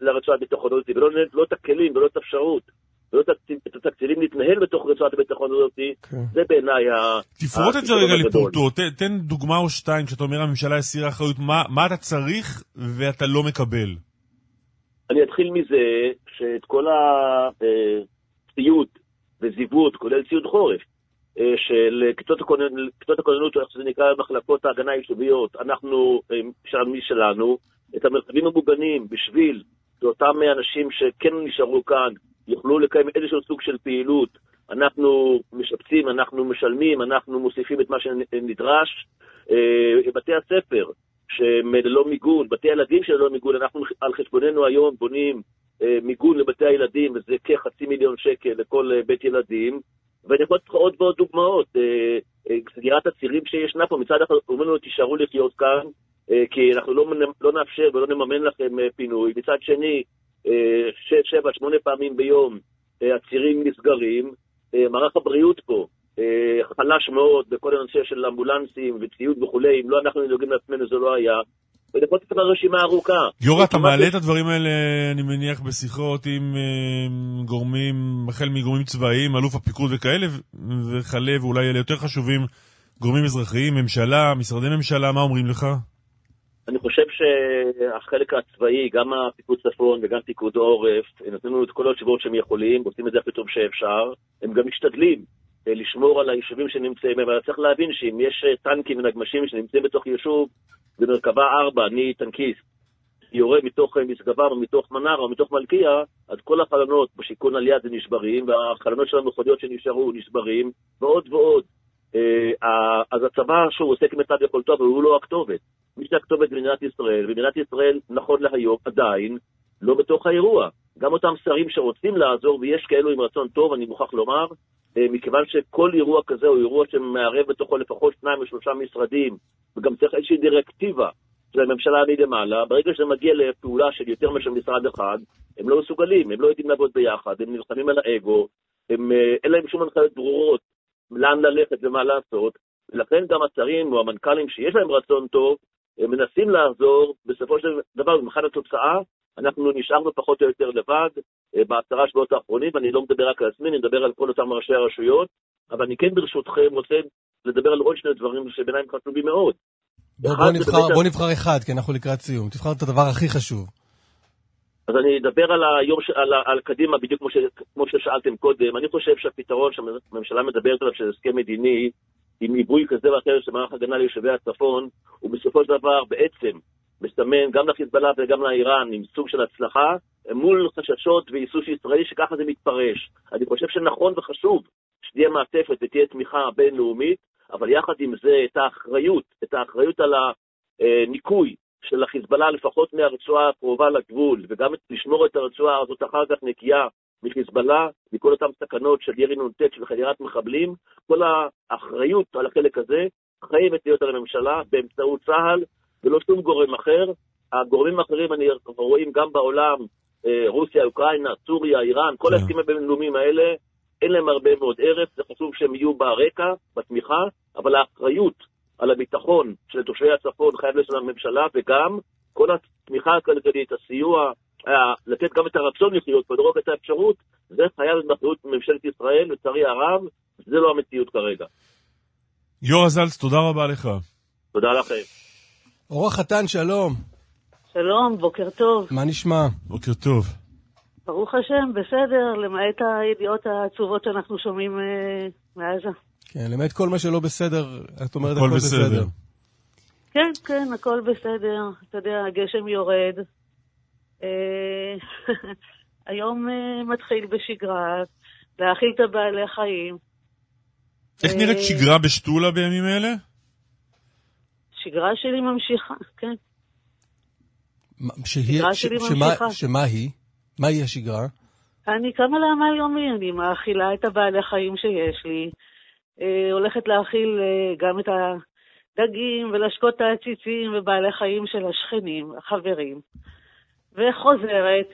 לרצועת ביטחון הזאת, ולא לא את הכלים ולא את האפשרות, את התקציבים להתנהל בתוך רצועת הביטחון הזאת, כן. זה בעיניי ה... תפרוט את זה רגע לפרוטות, תן, תן דוגמה או שתיים, כשאתה אומר הממשלה הסירה אחריות, מה, מה אתה צריך ואתה לא מקבל? אני אתחיל מזה שאת כל הציוד אה, וזיוות, כולל ציוד חורף, אה, של כיתות הכוננות, איך שזה נקרא, מחלקות ההגנה היישוביות, אנחנו, אה, שלנו שלנו, את המרחבים המוגנים בשביל שאותם אנשים שכן נשארו כאן יוכלו לקיים איזשהו סוג של פעילות. אנחנו משפצים, אנחנו משלמים, אנחנו מוסיפים את מה שנדרש. אה, בתי הספר שהם ללא מיגון, בתי הילדים שללא מיגון, אנחנו על חשבוננו היום בונים מיגון לבתי הילדים, וזה כחצי מיליון שקל לכל בית ילדים. ואני יכול לתת עוד ועוד דוגמאות. אה, אה, סגירת הצירים שישנה פה, מצד אחד אומרים לנו תישארו לחיות כאן, אה, כי אנחנו לא, לא נאפשר ולא נממן לכם פינוי. מצד שני, שש, שבע, שמונה פעמים ביום הצירים נסגרים. מערך הבריאות פה חלש מאוד בכל הנושא של אמבולנסים וציוד וכולי. אם לא אנחנו דואגים לעצמנו זה לא היה. ואני יכול לתת לך רשימה ארוכה. יורא, אתה מעלה את הדברים האלה, אני מניח, בשיחות עם אה, גורמים, החל מגורמים צבאיים, אלוף הפיקוד וכאלה, וכלה, ואולי אלה יותר חשובים, גורמים אזרחיים, ממשלה, משרדי ממשלה, מה אומרים לך? אני חושב שהחלק הצבאי, גם הפיקוד צפון וגם פיקוד העורף, נותנים לנו את כל התשובות שהם יכולים, עושים את זה הכי טוב שאפשר. הם גם משתדלים אה, לשמור על היישובים שנמצאים, אבל צריך להבין שאם יש אה, טנקים ונגמשים שנמצאים בתוך יישוב, במרכבה 4, אני טנקיסט, יורה מתוך אה, משגבה או מתוך מנרה או מתוך מלכיה, אז כל החלונות בשיכון על יד נשברים, והחלונות של המכוניות שנשארו נשברים, ועוד ועוד. אז הצבא, שהוא עושה כמיטב יכולתו, אבל הוא לא הכתובת. מי שהכתובת במדינת ישראל, ומדינת ישראל, נכון להיום, עדיין לא בתוך האירוע. גם אותם שרים שרוצים לעזור, ויש כאלו עם רצון טוב, אני מוכרח לומר, אה, מכיוון שכל אירוע כזה הוא אירוע שמערב בתוכו לפחות שניים או שלושה משרדים, וגם צריך איזושהי דירקטיבה של הממשלה מלמעלה, ברגע שזה מגיע לפעולה של יותר מאשר משרד אחד, הם לא מסוגלים, הם לא יודעים לעבוד ביחד, הם נלחמים על האגו, הם, אה, אין להם שום הנחיות ברורות לאן ללכת ומה לעשות, ולכן גם השרים או המנכ"לים שיש להם רצון טוב, הם מנסים לעזור, בסופו של דבר, במבחן התוצאה, אנחנו נשארנו פחות או יותר לבד אה, בעשרה שבועות האחרונים, ואני לא מדבר רק על עצמי, אני מדבר על כל אותם ראשי הרשויות, אבל אני כן ברשותכם רוצה לדבר על עוד שני דברים שבעיניי חשובים מאוד. בוא, בוא, נבחר, בוא נבחר אחד, כי אנחנו לקראת סיום. תבחר את הדבר הכי חשוב. אז אני אדבר על, היום, על, על קדימה בדיוק כמו, ש, כמו ששאלתם קודם. אני חושב שהפתרון שהממשלה מדברת עליו, של הסכם מדיני, עם עיבוי כזה ואחר של מערך הגנה ליישובי הצפון, הוא בסופו של דבר בעצם מסמן גם לחיזבאללה וגם לאיראן עם סוג של הצלחה, מול חששות ואיסוש ישראלי שככה זה מתפרש. אני חושב שנכון וחשוב שתהיה מעטפת ותהיה תמיכה בינלאומית, אבל יחד עם זה את האחריות, את האחריות על הניקוי של החיזבאללה לפחות מהרצועה הקרובה לגבול, וגם לשמור את הרצועה הזאת אחר כך נקייה מחיזבאללה, מכל אותן סכנות של ירי נ"ט של חדירת מחבלים, כל האחריות על החלק הזה חייבת להיות על הממשלה באמצעות צה"ל ולא שום גורם אחר. הגורמים האחרים, אני רואים גם בעולם, אה, רוסיה, אוקראינה, סוריה, איראן, כל. ההסכמים הבינלאומיים האלה, אין להם הרבה מאוד ערך, זה חשוב שהם יהיו ברקע, בתמיכה, אבל האחריות על הביטחון של תושבי הצפון חייב להיות של הממשלה, וגם כל התמיכה הכלכלית, הסיוע, ה- לתת גם את הרצון לחיות ולא רק את האפשרות, זה חייב להיות באחריות ממשלת ישראל, לצערי הרב, זה לא המציאות כרגע. יורא זלץ, תודה רבה לך. תודה לכם. אור החתן, שלום. שלום, בוקר טוב. מה נשמע? בוקר טוב. ברוך השם, בסדר, למעט הידיעות העצובות שאנחנו שומעים אה, מעזה. כן, למעט כל מה שלא בסדר, את אומרת הכל הכל בסדר. בסדר. כן, כן, הכל בסדר. אתה יודע, הגשם יורד. אה, היום אה, מתחיל בשגרה, להאכיל את הבעלי חיים. איך נראית אה, שגרה בשתולה בימים אלה? שגרה שלי ממשיכה, כן. שהיא- שגרה ש- שלי שמה- ממשיכה. שמה היא? מהי השגרה? אני קמה לעמל יומי, אני מאכילה את הבעלי חיים שיש לי, הולכת להאכיל אה, גם את הדגים ולהשקות את העציצים ובעלי חיים של השכנים, החברים, וחוזרת,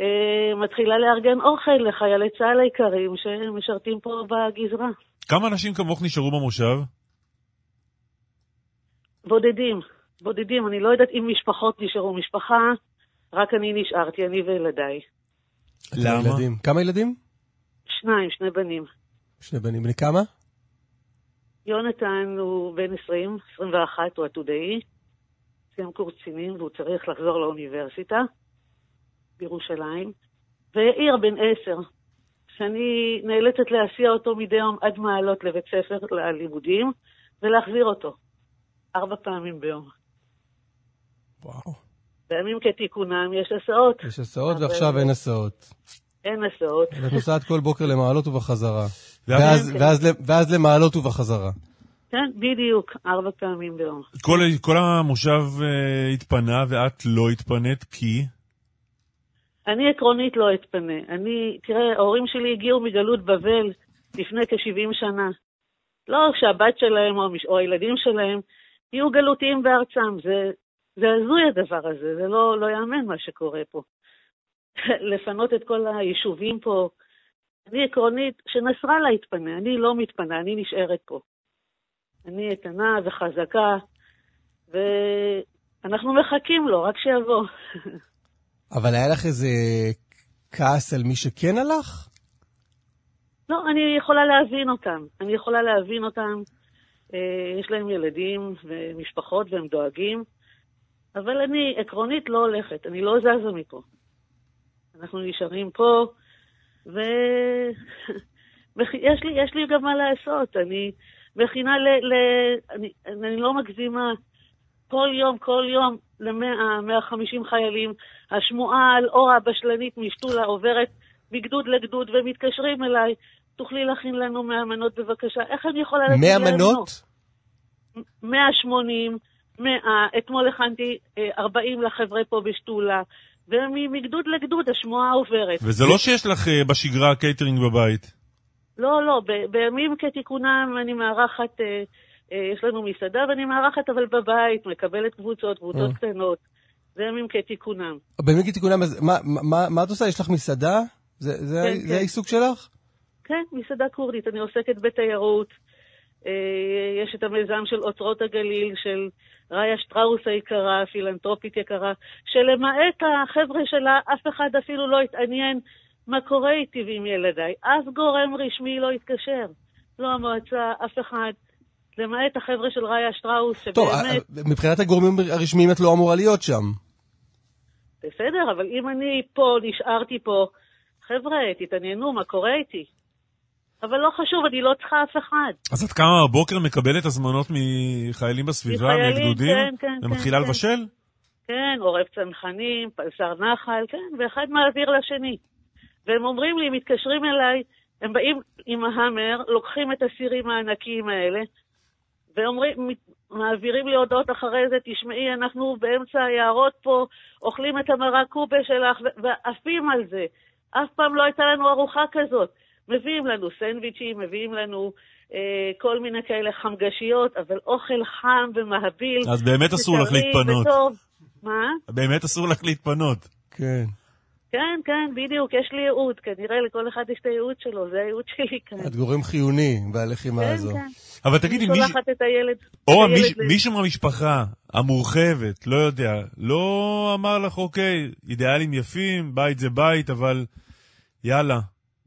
אה, מתחילה לארגן אוכל לחיילי צה"ל היקרים שמשרתים פה בגזרה. כמה אנשים כמוך נשארו במושב? בודדים, בודדים, אני לא יודעת אם משפחות נשארו. משפחה, רק אני נשארתי, אני וילדיי. למה? ילדים. כמה ילדים? שניים, שני בנים. שני בנים. בני כמה? יונתן הוא בן 20, 21, הוא עתודאי, סיים קורס קצינים והוא צריך לחזור לאוניברסיטה בירושלים, ויאיר בן 10, שאני נאלצת להסיע אותו מדי יום עד מעלות לבית ספר ללימודים ולהחזיר אותו ארבע פעמים ביום. וואו. בימים כתיקונם יש הסעות, יש הסעות ועכשיו אין הסעות. אין הסעות. ואת נוסעת כל בוקר למעלות ובחזרה. ואז- כן. ואז ואז למעלות ובחזרה. כן, בדיוק, ארבע פעמים ביום. כל, כל המושב אה, התפנה ואת לא התפנית כי... אני עקרונית לא אתפנה. אני, תראה, ההורים שלי הגיעו מגלות בבל לפני כ-70 שנה. לא שהבת שלהם או. או הילדים שלהם יהיו גלותיים בארצם. זה, זה הזוי הדבר הזה, זה לא, לא יאמן מה שקורה פה. לפנות את כל היישובים פה. אני עקרונית, שנסראללה יתפנה, אני לא מתפנה, אני נשארת פה. אני איתנה וחזקה, ואנחנו מחכים לו, רק שיבוא. אבל היה לך איזה כעס על מי שכן הלך? לא, אני יכולה להבין אותם. אני יכולה להבין אותם. אה, יש להם ילדים ומשפחות והם דואגים, אבל אני עקרונית לא הולכת, אני לא זזה מפה. אנחנו נשארים פה, ויש לי, יש לי גם מה לעשות. אני מכינה ל... ל... אני, אני לא מגזימה. כל יום, כל יום, למאה, 150 חיילים. השמועה על אור הבשלנית משתולה עוברת מגדוד לגדוד, ומתקשרים אליי, תוכלי להכין לנו 100 מנות בבקשה. איך אני יכולה להגיד 100 להם לא? מנות? 180, 100, אתמול הכנתי אה, 40 לחבר'ה פה בשתולה, ומגדוד לגדוד השמועה עוברת. וזה לא שיש לך אה, בשגרה קייטרינג בבית. לא, לא, ב- בימים כתיקונם אני מארחת, אה, אה, יש לנו מסעדה ואני מארחת אבל בבית, מקבלת קבוצות, קבוצות אה. קטנות. זה ימים כתיקונם. בימים כתיקונם, אז מה- מה- מה את עושה? יש לך מסעדה? זה- זה כן, זה כן. העיסוק שלך? כן, מסעדה כורדית. אני עוסקת בתיירות. אה, יש את המיזם של אוצרות הגליל, של ראיה שטראוס היקרה, פילנטרופית יקרה, שלמעט החבר'ה שלה, אף אחד אפילו לא התעניין מה קורה איתי ועם ילדיי. אף גורם רשמי לא התקשר. לא המועצה, אף אחד. למעט החבר'ה של ראיה שטראוס, טוב, שבאמת... אה, מבחינת הגורמים הרשמיים את לא אמורה להיות שם. בסדר, אבל אם אני פה, נשארתי פה, חבר'ה, תתעניינו מה קורה איתי. אבל לא חשוב, אני לא צריכה אף אחד. אז את קמה בבוקר מקבלת הזמנות מחיילים בסביבה, מחיילים, מגדודים? כן, כן, ומתחילה כן, לבשל? כן, עורב צנחנים, פלסר נחל, כן, ואחד מעביר לשני. והם אומרים לי, מתקשרים אליי, הם באים עם ההאמר, לוקחים את הסירים הענקיים האלה, ואומרים, מעבירים לי הודעות אחרי זה, תשמעי, אנחנו באמצע היערות פה, אוכלים את המרק קובה שלך, ועפים על זה. אף פעם לא הייתה לנו ארוחה כזאת. מביאים לנו סנדוויצ'ים, מביאים לנו אה, כל מיני כאלה חמגשיות, אבל אוכל חם ומהביל. אז באמת אסור לך להתפנות. וטוב. מה? באמת אסור לך להתפנות. כן. כן, כן, בדיוק, יש לי ייעוד. כנראה לכל אחד יש את הייעוד שלו, זה הייעוד שלי כאן. את גורם חיוני בלחימה כן, הזו. כן. אבל תגידי, אני מישהו... שולחת את הילד. ל- מישהו מהמשפחה המורחבת, לא יודע, לא אמר לך, אוקיי, אידיאלים יפים, בית זה בית, אבל יאללה,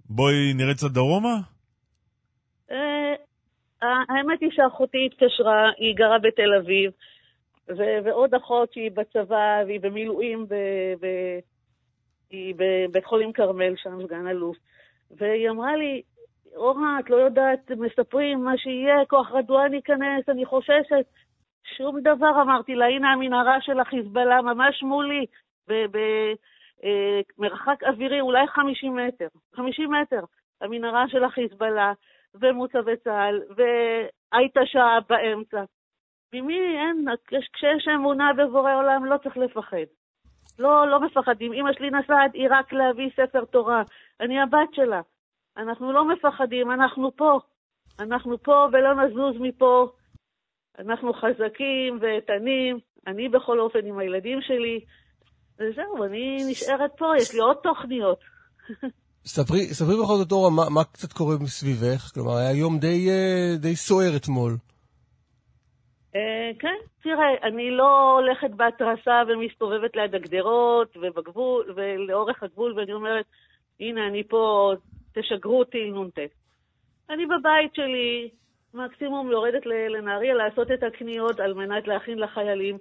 בואי נרד קצת דרומה? אה, האמת היא שאחותי התקשרה, היא גרה בתל אביב, ו- ועוד אחות שהיא בצבא והיא במילואים, ב- ב- היא בבית חולים כרמל, שם סגן אלוף, והיא אמרה לי, אורה, את לא יודעת, מספרים מה שיהיה, כוח רדואן ייכנס, אני חוששת. שום דבר, אמרתי לה, הנה המנהרה של החיזבאללה ממש מולי, במרחק אווירי, אולי 50 מטר, 50 מטר, המנהרה של החיזבאללה, ומוצבי צה"ל, והייתה שעה באמצע. ממי אין, יש- כשיש אמונה בבורא עולם לא צריך לפחד. לא, לא מפחדים. אמא שלי נסעת, היא רק להביא ספר תורה. אני הבת שלה. אנחנו לא מפחדים, אנחנו פה. אנחנו פה ולא נזוז מפה. אנחנו חזקים ואיתנים. אני בכל אופן עם הילדים שלי. וזהו, אני נשארת פה, יש לי עוד תוכניות. ספרי, ספרי בכל זאת, אורה, מה, מה קצת קורה מסביבך? כלומר, היה יום די, אה, די סוער אתמול. אה, כן, תראה, אני לא הולכת בהתרסה ומסתובבת ליד הגדרות ובגבול, ולאורך הגבול, ואני אומרת, הנה, אני פה, תשגרו אותי נ"ט. אני בבית שלי, מקסימום יורדת לנהריה לעשות את הקניות על מנת להכין לחיילים,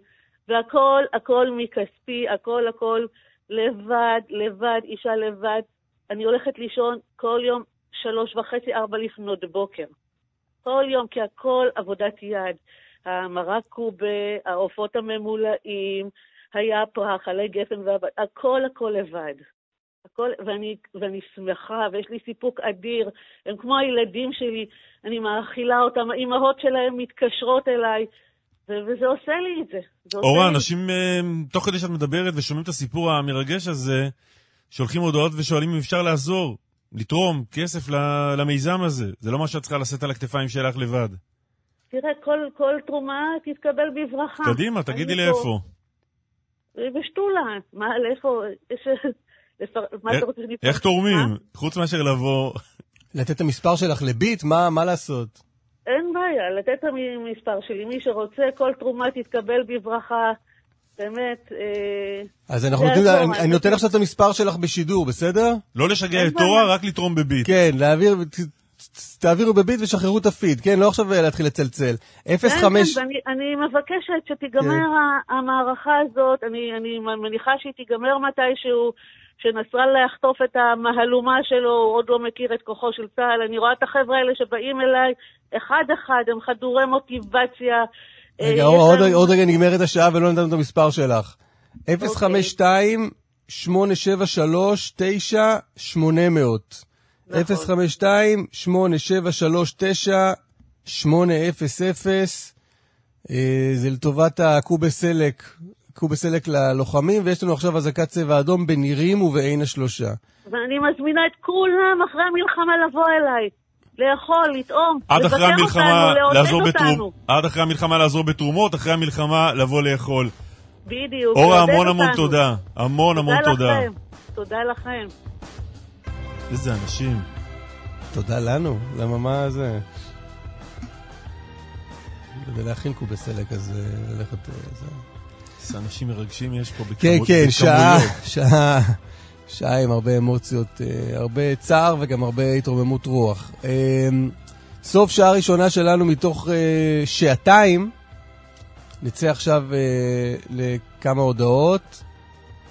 והכל, הכל מכספי, הכל, הכל לבד, לבד, אישה לבד. אני הולכת לישון כל יום שלוש וחצי, ארבע לפנות בוקר. כל יום, כי הכל עבודת יד. המרק קובה, העופות הממולאים, היה פרח, עלי גפן והבת, הכל הכל לבד. הכל, ואני, ואני שמחה, ויש לי סיפוק אדיר. הם כמו הילדים שלי, אני מאכילה אותם, האימהות שלהם מתקשרות אליי, וזה עושה לי את זה. אורה, אנשים, אה, תוך כדי שאת מדברת ושומעים את הסיפור המרגש הזה, שולחים הודעות ושואלים אם אפשר לעזור, לתרום כסף למיזם הזה. זה לא מה שאת צריכה לשאת על הכתפיים שלך לבד. תראה, כל, כל תרומה תתקבל בברכה. קדימה, תגידי לי פה- איפה. בשתולה. מה, לאיפה? מה איך- אתה רוצה שאני... איך תורמים? חוץ מאשר לבוא... לתת את המספר שלך לביט? מה, מה לעשות? אין בעיה, לתת את המספר שלי. מי שרוצה, כל תרומה תתקבל בברכה. באמת, אה, אז אנחנו נותנים, אני, אני נותן עכשיו את המספר שלך בשידור, בסדר? לא לשגע את תורה. רק לתרום בביט. כן, להעביר, תעבירו בביט ושחררו את הפיד, כן? לא עכשיו להתחיל לצלצל. 05... כן, כן, אני מבקשת שתיגמר כן. המערכה הזאת, אני, אני מניחה שהיא תיגמר מתישהו, שנסראללה יחטוף את המהלומה שלו, הוא עוד לא מכיר את כוחו של צה"ל. אני רואה את החבר'ה האלה שבאים אליי, אחד-אחד, הם חדורי מוטיבציה. אה, רגע, יש אורה, עוד, עוד רגע נגמרת השעה ולא נתנו את המספר שלך. 052 873 9800 052 873 9800 אה, זה לטובת הקובה סלק, קובה סלק ללוחמים, ויש לנו עכשיו אזעקת צבע אדום בנירים ובעין השלושה. ואני מזמינה את כולם אחרי המלחמה לבוא אליי. לאכול, לטעום, לבקר המלחמה אותנו, לעודד לעזור אותנו. עד אחרי המלחמה לעזור בתרומות, אחרי המלחמה לבוא לאכול. בדיוק. אורה, המון המון אותנו. תודה. המון המון תודה. לכם. תודה לכם. איזה אנשים. תודה לנו, למה מה זה? כדי להכין קובה סלק, אז אה, ללכת... אה, זה... איזה אנשים מרגשים יש פה כן, בכמות- כן, שעה, בכמויות. שעה, שעה עם הרבה אמוציות, אה, הרבה צער וגם הרבה התרוממות רוח. אה, סוף שעה ראשונה שלנו מתוך אה, שעתיים. נצא עכשיו אה, לכמה הודעות.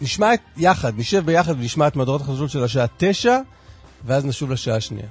נשמע את, יחד, נשב ביחד ונשמע את מהדורות החדשות של השעה תשע, ואז נשוב לשעה השנייה.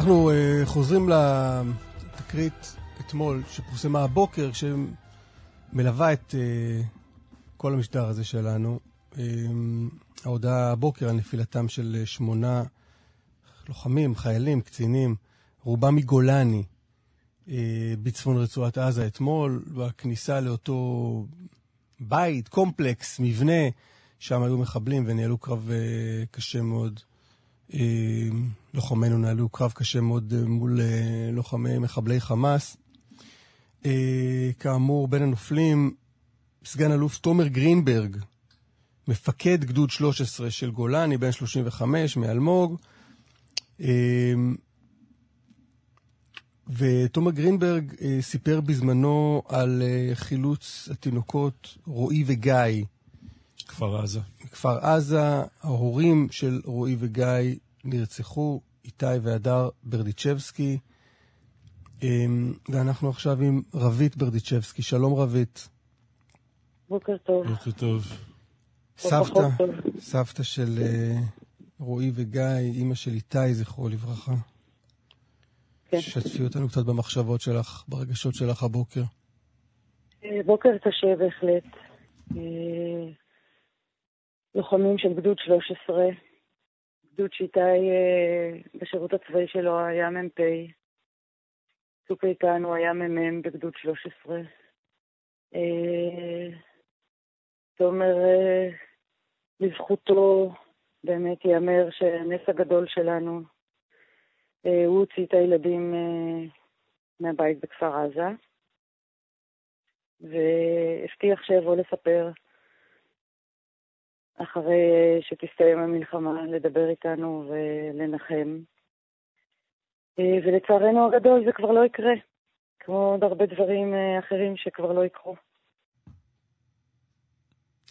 אנחנו uh, חוזרים לתקרית אתמול, שפורסמה הבוקר, שמלווה את uh, כל המשדר הזה שלנו. Um, ההודעה הבוקר על נפילתם של שמונה לוחמים, חיילים, קצינים, רובם מגולני, uh, בצפון רצועת עזה אתמול, בכניסה לאותו בית, קומפלקס, מבנה, שם היו מחבלים וניהלו קרב uh, קשה מאוד. אה, לוחמינו נהלו קרב קשה מאוד אה, מול אה, לוחמי מחבלי חמאס. כאמור, בין הנופלים, סגן אלוף תומר גרינברג, מפקד גדוד 13 של גולני, בן 35, מאלמוג. ותומר גרינברג סיפר בזמנו על חילוץ התינוקות רועי וגיא. כפר עזה. מכפר עזה, ההורים של רועי וגיא נרצחו, איתי והדר ברדיצ'בסקי, אמ, ואנחנו עכשיו עם רבית ברדיצ'בסקי. שלום רבית. בוקר טוב. בוקר טוב. סבתא, סבתא של uh, רועי וגיא, אימא של איתי, זכרו לברכה. כן. שתפי אותנו קצת במחשבות שלך, ברגשות שלך הבוקר. אה, בוקר קשה בהחלט. אה, לוחמים של גדוד 13, גדוד שאיתי אה, בשירות הצבאי שלו היה מ"פ. צוק איתן הוא היה מ"מ בגדוד 13. אה, תומר, אה, לזכותו באמת ייאמר שהנס הגדול שלנו, הוא הוציא את הילדים מהבית בכפר עזה, והבטיח שיבוא לספר אחרי שתסתיים המלחמה, לדבר איתנו ולנחם. אה, ולצערנו הגדול זה כבר לא יקרה, כמו עוד הרבה דברים אה, אחרים שכבר לא יקרו.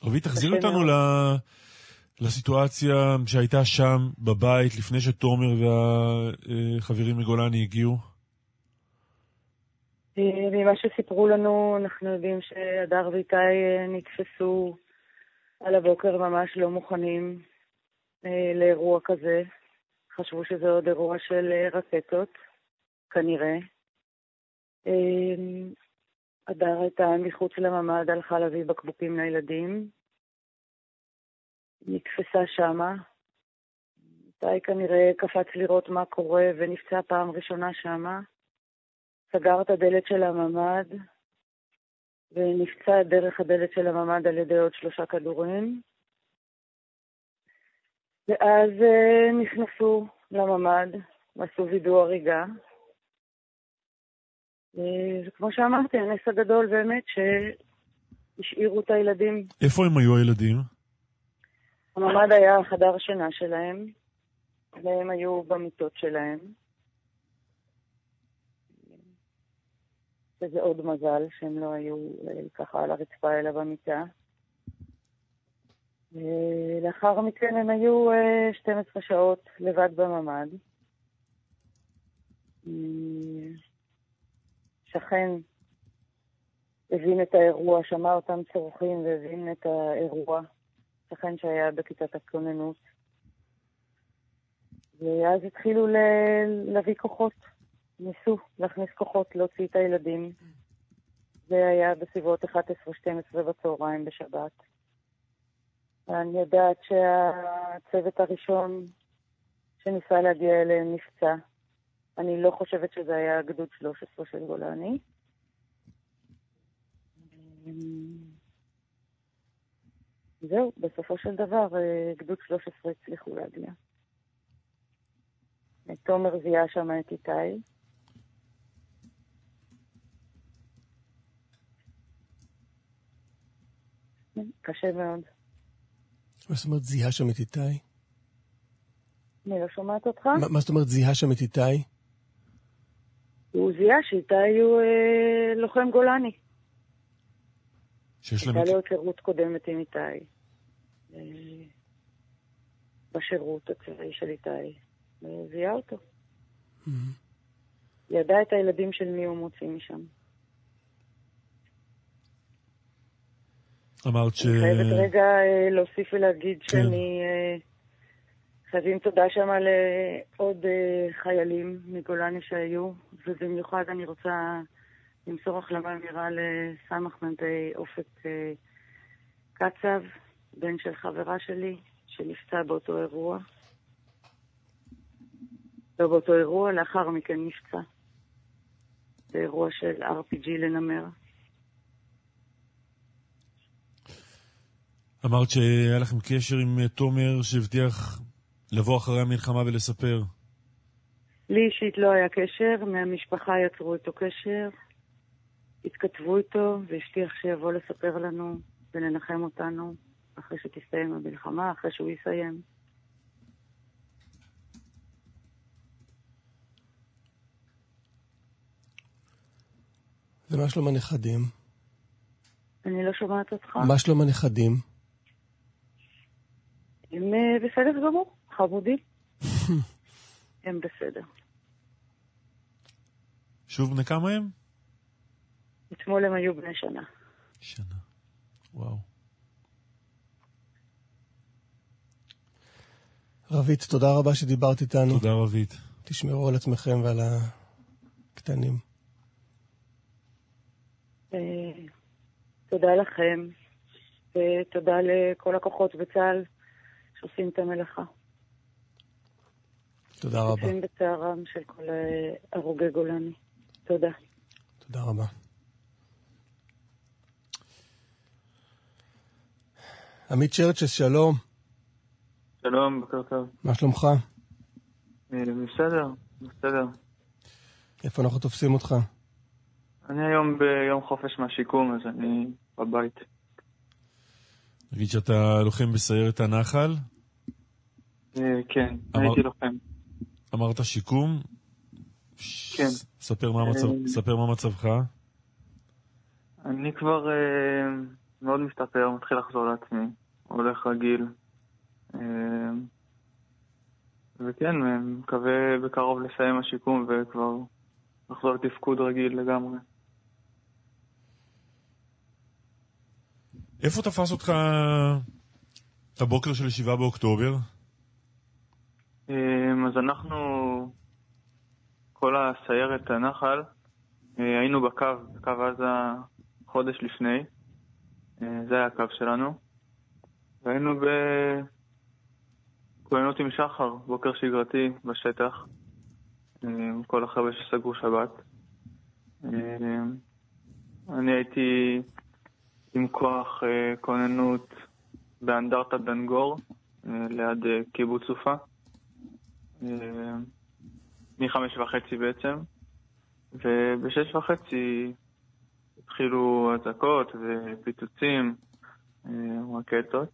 רבי, תחזיר אותנו ל... לסיטואציה שהייתה שם, בבית, לפני שתומר והחברים מגולני הגיעו? אה, ממה שסיפרו לנו, אנחנו יודעים שהדר ואיתי נתפסו על הבוקר ממש לא מוכנים אה, לאירוע כזה. חשבו שזה עוד אירוע של אה, רקטות, כנראה. אה, הדר הייתה מחוץ לממ"ד, הלכה להביא בקבוקים לילדים. נתפסה שמה. איתי כנראה קפץ לראות מה קורה ונפצע פעם ראשונה שמה. סגר את הדלת של הממ"ד, ונפצע דרך הדלת של הממ"ד על ידי עוד שלושה כדורים. ואז uh, נכנסו לממ"ד, עשו וידוא הריגה. אה, וכמו שאמרתי, הנס הגדול באמת שהשאירו את הילדים. איפה הם היו הילדים? הממ"ד היה החדר השינה שלהם, והם היו במיטות שלהם. שזה עוד מזל שהם לא היו אה, ככה על הרצפה אלא במיטה. לאחר מכן הם היו 12 אה, שעות לבד בממ"ד. אה, שכן הבין את האירוע, שמע אותם צורכים והבין את האירוע. שכן שהיה בכיתת הכוננות. ואז התחילו להביא כוחות. ניסו להכניס כוחות להוציא את הילדים. זה היה בסביבות 11-12 בצהריים בשבת. אני יודעת שהצוות הראשון שניסה להגיע אליהם נפצע. אני לא חושבת שזה היה גדוד 13 של גולני. זהו, בסופו של דבר גדוד 13 הצליחו להגיע. תומר זיהה שם את איתי. קשה מאוד. מה זאת אומרת זיהה שם את איתי? אני לא שומעת אותך. מה זאת אומרת זיהה שם את איתי? הוא זיהה שאיתי הוא אה, לוחם גולני. שיש להם... הייתה לו היכרות קודמת עם איתי. אה, בשירות הצבאי של איתי. זיהה אותו. Mm-hmm. ידע את הילדים של מי הוא מוציא משם. אמרת ש... אני חייבת רגע אה, להוסיף ולהגיד כן. שאני אה, חייבים תודה שם לעוד אה, חיילים מגולני שהיו, ובמיוחד אני רוצה למסור החלמה מהירה לסמ"ך מ"פ אופק קצב, בן של חברה שלי, שנפצע באותו אירוע. לא באותו אירוע, לאחר מכן נפצע. באירוע של RPG לנמר. אמרת שהיה לכם קשר עם אה, תומר שהבטיח לבוא אחרי המלחמה ולספר. לי אישית לא היה קשר, מהמשפחה יצרו איתו קשר, התכתבו איתו והבטיח שיבוא לספר לנו ולנחם אותנו אחרי שתסתיים המלחמה, אחרי שהוא יסיים. ומה שלום הנכדים? אני לא שומעת אותך. מה שלום הנכדים? הם אה, בסדר גמור, חמודים. הם בסדר. שוב בני כמה הם? אתמול הם היו בני שנה. שנה. וואו. רבית, תודה רבה שדיברת איתנו. תודה רבית. תשמרו על עצמכם ועל הקטנים. אה, תודה לכם, ותודה לכל הכוחות בצה"ל שעושים את המלאכה. תודה רבה. משתתפים בצערם של כל אה, הרוגי גולני. תודה. תודה רבה. עמית צ'רצ'ס, שלום. שלום, בוקר טוב. מה שלומך? אה, בסדר, בסדר. איפה אנחנו תופסים אותך? אני היום ביום חופש מהשיקום, אז אני בבית. נגיד שאתה לוחם בסיירת הנחל, אה, כן, אמר- הייתי לוחם. אמרת שיקום, כן. ספר מה, מצב, אה, ספר מה מצבך. אני כבר אה, מאוד משתפר, מתחיל לחזור לעצמי, הולך רגיל. אה, וכן, מקווה בקרוב לסיים השיקום וכבר לחזור לתפקוד רגיל לגמרי. איפה תפס אותך הבוקר של 7 באוקטובר? אה, אז אנחנו, כל הסיירת הנחל, אה, היינו בקו, בקו עזה חודש לפני, אה, זה היה הקו שלנו, והיינו בכהנות עם שחר, בוקר שגרתי בשטח, אה, כל החבר'ה שסגרו שבת. אני הייתי עם כוח אה, כוננות באנדרטת דנגור, אה, ליד אה, קיבוץ סופה. מחמש וחצי בעצם, ובשש וחצי התחילו אזעקות ופיצוצים, רקטות.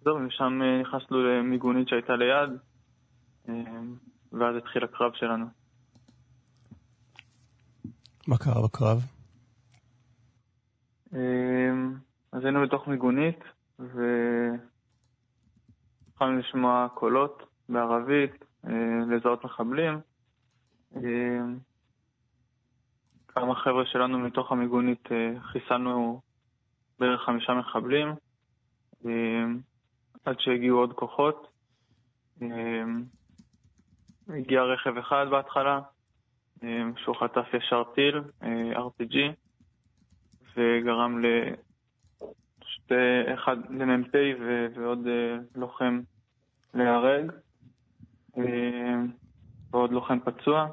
זהו, משם נכנסנו למיגונית שהייתה ליד, ואז התחיל הקרב שלנו. מה קרה בקרב? אה, אז היינו בתוך מיגונית, והתחלנו לשמוע קולות בערבית, אה, לזהות מחבלים. אה, כמה חבר'ה שלנו מתוך המיגונית אה, חיסלנו בערך חמישה מחבלים, אה, עד שהגיעו עוד כוחות. הגיע רכב אחד בהתחלה, שהוא חטף ישר טיל, אה, RPG, וגרם לשתי, אחד למ"פ ועוד אה, לוחם להיהרג, אה, ועוד לוחם פצוע.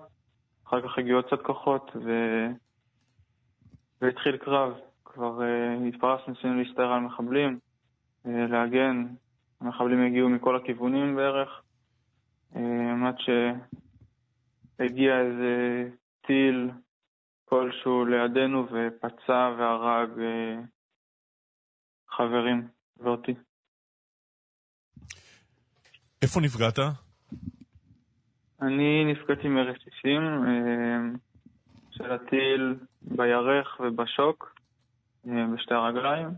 אחר כך הגיעו עוד קצת כוחות, ו... והתחיל קרב. כבר אה, התפרסנו, ניסינו להסתער על מחבלים, להגן. המחבלים הגיעו מכל הכיוונים בערך, אה, עד שהגיע איזה טיל כלשהו לידינו ופצע והרג אה, חברים ואותי. איפה נפגעת? אני נפגעתי מרסיסים אה, של הטיל בירך ובשוק, אה, בשתי הרגליים.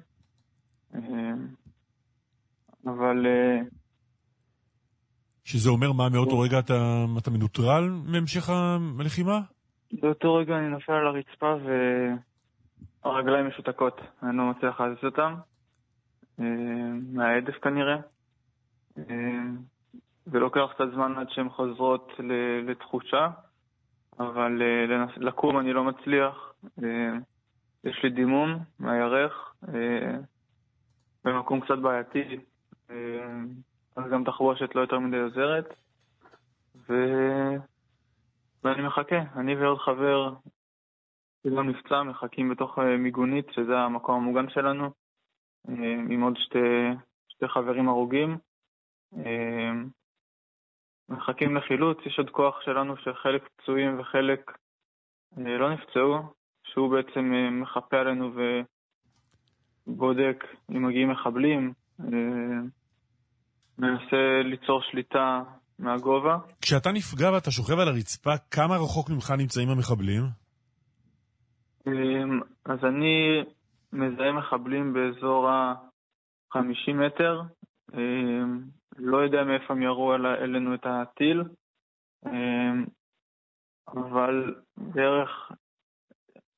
אבל שזה אומר מה, מאותו רגע אתה, אתה מנוטרל מהמשך הלחימה? באותו רגע אני נופל על הרצפה והרגליים משותקות, אני לא מצליח להזיז אותם. אה, מההדף כנראה, אה, ולוקח קצת זמן עד שהן חוזרות לתחושה, אבל אה, לקום אני לא מצליח. יש לי דימום מהירך, במקום קצת בעייתי, אז גם תחבושת לא יותר מדי עוזרת, ו... ואני מחכה, אני ועוד חבר שגם נפצע, מחכים בתוך אה, מיגונית, שזה המקום המוגן שלנו, אה, עם עוד שתי, שתי חברים הרוגים. אה, מחכים לחילוץ, יש עוד כוח שלנו שחלק פצועים וחלק לא נפצעו, שהוא בעצם מחפה עלינו ובודק אם מגיעים מחבלים, מנסה ליצור שליטה מהגובה. כשאתה נפגע ואתה שוכב על הרצפה, כמה רחוק ממך נמצאים המחבלים? אמ, אז אני מזהה מחבלים באזור ה-50 מטר. אמ, לא יודע מאיפה הם ירו אל- אלינו את הטיל, אמ, אבל בערך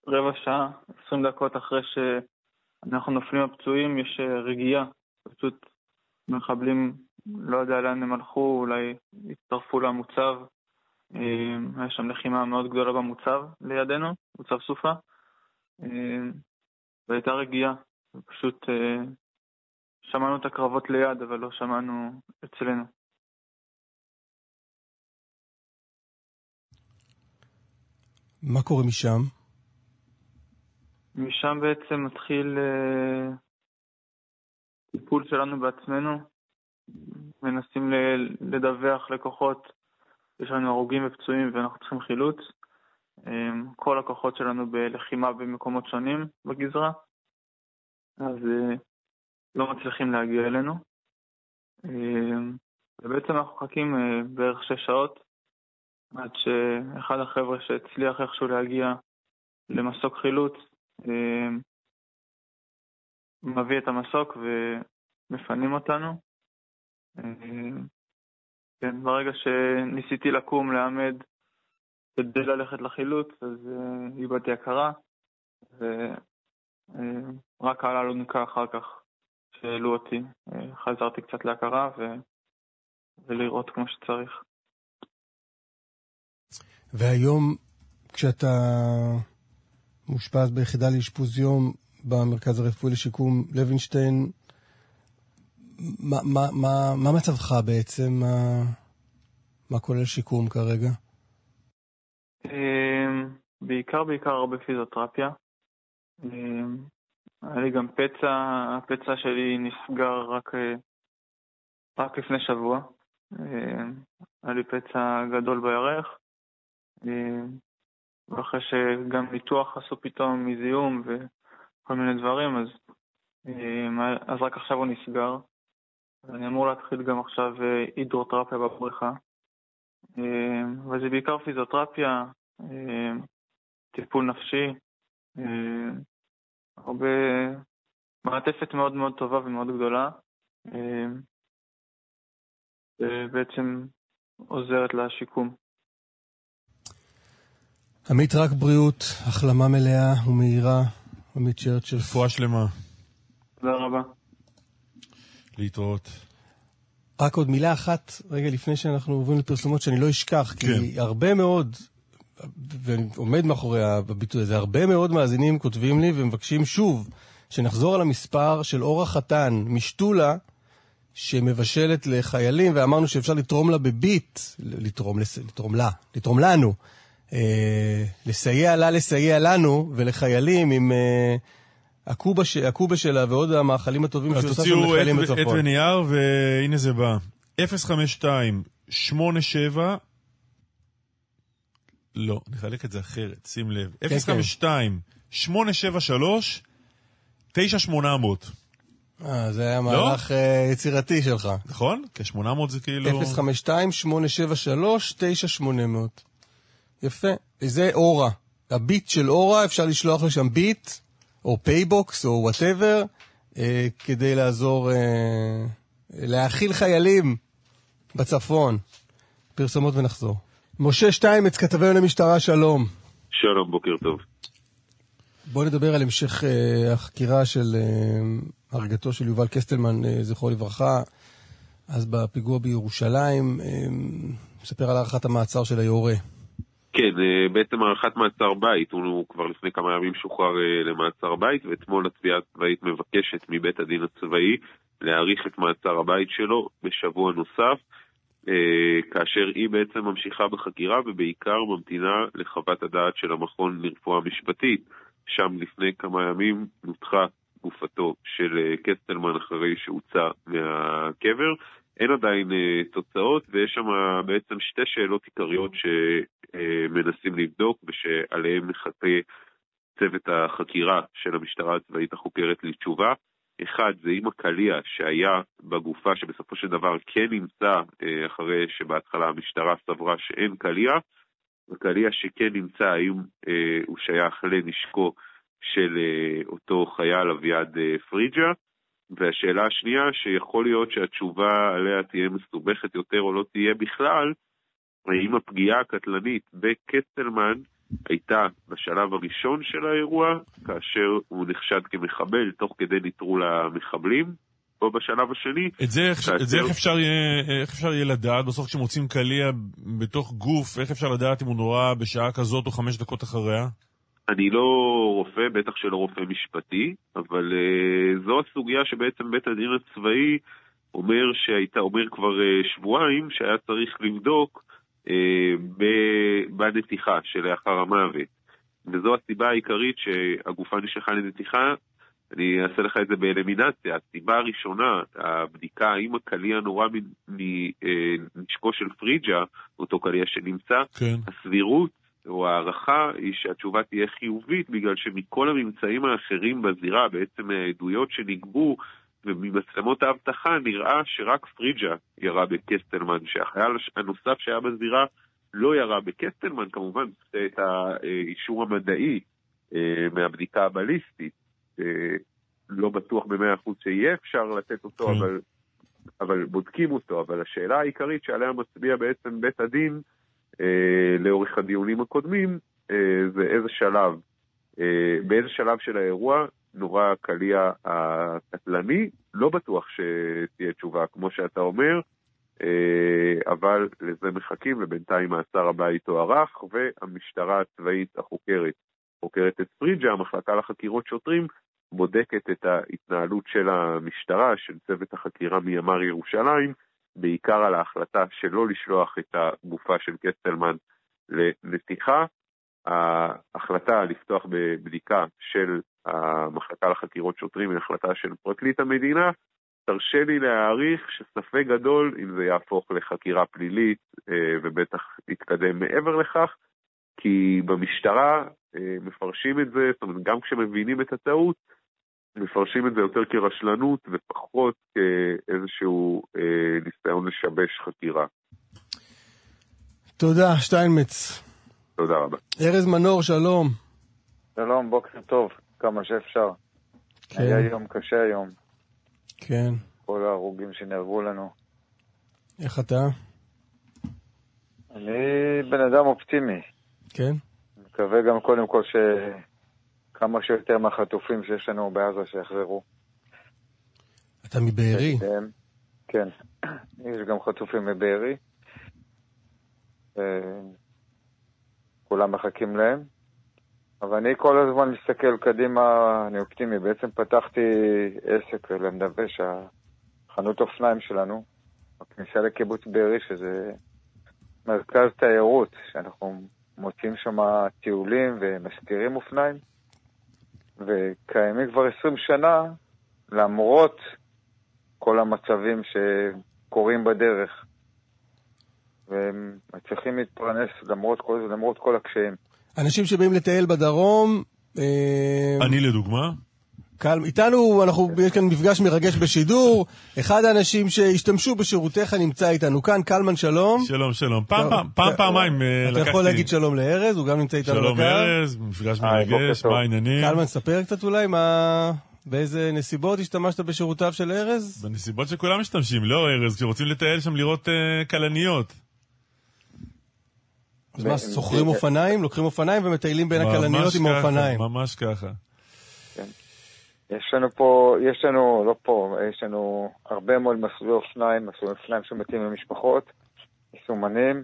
רבע שעה, 20 דקות אחרי שאנחנו נופלים הפצועים, יש אה, רגיעה. פשוט מחבלים, לא יודע לאן הם הלכו, אולי הצטרפו למוצב. אמ, היה שם לחימה מאוד גדולה במוצב לידינו, מוצב סופה. אמ, והייתה רגיעה, פשוט אה, שמענו את הקרבות ליד, אבל לא שמענו אצלנו. מה קורה משם? משם בעצם מתחיל אה, טיפול שלנו בעצמנו, מנסים לדווח לכוחות, יש לנו הרוגים ופצועים ואנחנו צריכים חילוץ. אה, כל הכוחות שלנו בלחימה במקומות שונים בגזרה, אז אה, לא מצליחים להגיע אלינו. אה, ובעצם אנחנו מחכים אה, בערך שש שעות עד שאחד החבר'ה שהצליח איכשהו להגיע למסוק חילוץ אה, מביא את המסוק ומפנים אותנו. אה, כן, ברגע שניסיתי לקום לעמד כדי ללכת לחילוץ, אז אה, איבדתי הכרה, ורק העלה לו נקה אחר כך שהעלו אותי. אה, חזרתי קצת להכרה ו... ולראות כמו שצריך. והיום, כשאתה מאושפז ביחידה לאשפוז יום במרכז הרפואי לשיקום לוינשטיין, מה, מה, מה, מצבך בעצם? מה, מה כולל שיקום כרגע? אמ, בעיקר בעיקר הרבה פיזיותרפיה. אמ, היה לי גם פצע, הפצע שלי נסגר רק, אה, רק לפני שבוע. אמ, היה לי פצע גדול בירך, ואחרי שגם ניתוח עשו פתאום מזיהום וכל מיני דברים, אז, אז רק עכשיו הוא נסגר. אני אמור להתחיל גם עכשיו אה, הידרותרפיה בבריכה. אמ, אבל זה בעיקר פיזיותרפיה, אמ, טיפול נפשי, הרבה... מעטפת מאוד מאוד טובה ומאוד גדולה, ובעצם עוזרת לשיקום. עמית, רק בריאות, החלמה מלאה ומהירה. עמית צ'רצ'ל. רפואה שלמה. תודה רבה. להתראות. רק עוד מילה אחת, רגע לפני שאנחנו עוברים לפרסומות, שאני לא אשכח, כי כן. הרבה מאוד, ואני עומד מאחורי הביטוי הזה, הרבה מאוד מאזינים כותבים לי ומבקשים שוב שנחזור על המספר של אורה חתן משתולה, שמבשלת לחיילים, ואמרנו שאפשר לתרום לה בביט, לתרום, לתרום לה, לתרום לנו, אה, לסייע לה, לסייע לנו ולחיילים עם... אה, הקובה, ש... הקובה שלה ועוד המאכלים הטובים שהיא עושה שם לחיילים בצפון. אז תוציאו עט ונייר, והנה זה בא. 052 87 לא, נחלק את זה אחרת, שים לב. כן, 052 873 9800 אה, זה היה מהלך לא? יצירתי שלך. נכון? כי 800 זה כאילו... 052 873 9800 יפה. זה אורה. הביט של אורה, אפשר לשלוח לשם ביט. או פייבוקס, או whatever, אה, כדי לעזור, אה, להאכיל חיילים בצפון. פרסומות ונחזור. משה שטיימץ, כתבנו למשטרה, שלום. שלום, בוקר טוב. בוא נדבר על המשך אה, החקירה של אה, הריגתו של יובל קסטלמן, אה, זכרו לברכה, אז בפיגוע בירושלים. אה, מספר על הארכת המעצר של היורה. כן, אה, בעצם הארכת מעצר בית, הוא כבר לפני כמה ימים שוחרר אה, למעצר בית, ואתמול התביעה הצבאית מבקשת מבית הדין הצבאי להאריך את מעצר הבית שלו בשבוע נוסף, אה, כאשר היא בעצם ממשיכה בחקירה ובעיקר ממתינה לחוות הדעת של המכון לרפואה משפטית. שם לפני כמה ימים נותחה גופתו של קסטלמן אחרי שהוצא מהקבר. אין עדיין אה, תוצאות, ויש שם בעצם שתי שאלות עיקריות שמנסים לבדוק ושעליהן מחכה צוות החקירה של המשטרה הצבאית החוקרת לתשובה. אחד, זה אם הקליע שהיה בגופה, שבסופו של דבר כן נמצא אה, אחרי שבהתחלה המשטרה סברה שאין קליע, הקליע שכן נמצא, האם אה, הוא שייך לנשקו של אה, אותו חייל אביעד אה, פריג'ה. והשאלה השנייה, שיכול להיות שהתשובה עליה תהיה מסובכת יותר או לא תהיה בכלל, האם הפגיעה הקטלנית בקסטלמן הייתה בשלב הראשון של האירוע, כאשר הוא נחשד כמחבל תוך כדי נטרול המחבלים, או בשלב השני. את זה, כאשר... את זה איך, אפשר יהיה, איך אפשר יהיה לדעת? בסוף כשמוצאים קליע בתוך גוף, איך אפשר לדעת אם הוא נורא בשעה כזאת או חמש דקות אחריה? אני לא רופא, בטח שלא רופא משפטי, אבל uh, זו הסוגיה שבעצם בית הדין הצבאי אומר שהייתה, אומר כבר uh, שבועיים שהיה צריך לבדוק uh, בנתיחה שלאחר המוות. וזו הסיבה העיקרית שהגופה נשלחה לנתיחה. אני אעשה לך את זה באלמינציה. הסיבה הראשונה, הבדיקה האם הקליע נורא מנשקו של פריג'ה, אותו קליע שנמצא, כן. הסבירות או ההערכה היא שהתשובה תהיה חיובית, בגלל שמכל הממצאים האחרים בזירה, בעצם מהעדויות שנגבו וממצלמות האבטחה, נראה שרק פריג'ה ירה בקסטלמן, שהחייל הנוסף שהיה בזירה לא ירה בקסטלמן, כמובן את האישור המדעי אה, מהבדיקה הבליסטית. אה, לא בטוח במאה אחוז שיהיה אפשר לתת אותו, כן. אבל, אבל בודקים אותו. אבל השאלה העיקרית שעליה מצביע בעצם בית הדין, לאורך הדיונים הקודמים, אה, זה איזה שלב, אה, באיזה שלב של האירוע נורה הקליע הקטלני, לא בטוח שתהיה תשובה כמו שאתה אומר, אה, אבל לזה מחכים ובינתיים מעצר הבית הוארך והמשטרה הצבאית החוקרת חוקרת את פריג'ה, המחלקה לחקירות שוטרים, בודקת את ההתנהלות של המשטרה, של צוות החקירה מימ"ר ירושלים, בעיקר על ההחלטה שלא לשלוח את הגופה של קסטלמן לנתיחה. ההחלטה לפתוח בבדיקה של המחלקה לחקירות שוטרים היא החלטה של פרקליט המדינה. תרשה לי להעריך שספק גדול אם זה יהפוך לחקירה פלילית אה, ובטח יתקדם מעבר לכך, כי במשטרה אה, מפרשים את זה, זאת אומרת, גם כשמבינים את הטעות, מפרשים את זה יותר כרשלנות ופחות כאיזשהו אה, ניסיון לשבש חקירה. תודה, שטיינמץ. תודה רבה. ארז מנור, שלום. שלום, בוקר טוב, כמה שאפשר. כן. היה יום קשה היום, כן. כל ההרוגים שנהרגו לנו. איך אתה? אני בן אדם אופטימי. כן? מקווה גם קודם כל שכמה שיותר מהחטופים שיש לנו בעזה שיחזרו. אתה מבארי? הם- כן, יש גם חטופים מבארי. אה, כולם מחכים להם. אבל אני כל הזמן מסתכל קדימה, אני אופטימי. בעצם פתחתי עסק למדבש, החנות אופניים שלנו, בכניסה לקיבוץ בארי, שזה מרכז תיירות, שאנחנו מוצאים שם טיולים ומשכירים אופניים, וקיימים כבר 20 שנה, למרות כל המצבים שקורים בדרך. והם מצליחים להתפרנס למרות כל זה, למרות כל הקשיים. אנשים שבאים לטייל בדרום... אה, אני לדוגמה? קל, איתנו, אנחנו, יש כאן מפגש מרגש בשידור. אחד האנשים שהשתמשו בשירותיך נמצא איתנו כאן, קלמן שלום. שלום, שלום. פעם, פעם, פעם, פעמיים אה, אתה לקחתי... יכול להגיד שלום לארז, הוא גם נמצא איתנו שלום בקו. ארז, מפגש מרגש. מה העניינים? קלמן, ספר קצת אולי מה... באיזה נסיבות השתמשת בשירותיו של ארז? בנסיבות שכולם משתמשים, לא ארז, כשרוצים לטייל שם לראות אה, כלניות. אז מה, שוכרים אופניים, לוקחים אופניים ומטיילים בין הכלניות ממש עם ככה, האופניים. ממש ככה. יש לנו פה, יש לנו, לא פה, יש לנו הרבה מאוד מסלולי אופניים, מסלולי אופניים שמתאים למשפחות, מסומנים,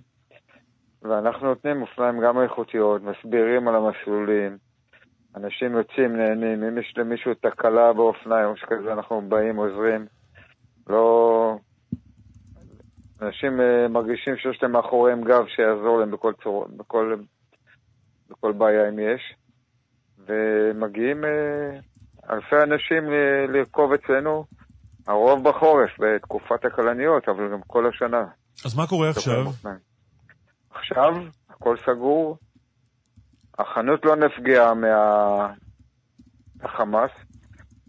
ואנחנו נותנים אופניים גם איכותיות, מסבירים על המסלולים, אנשים יוצאים, נהנים, אם יש למישהו תקלה באופניים או שכזה, אנחנו באים, עוזרים. לא... אנשים uh, מרגישים שיש להם מאחוריהם גב שיעזור להם בכל, צור... בכל... בכל בעיה אם יש. ומגיעים uh, אלפי אנשים לרכוב אצלנו, הרוב בחורף, בתקופת הכלניות, אבל גם כל השנה. אז מה קורה עכשיו? עכשיו, הכל סגור, החנות לא נפגעה מהחמאס,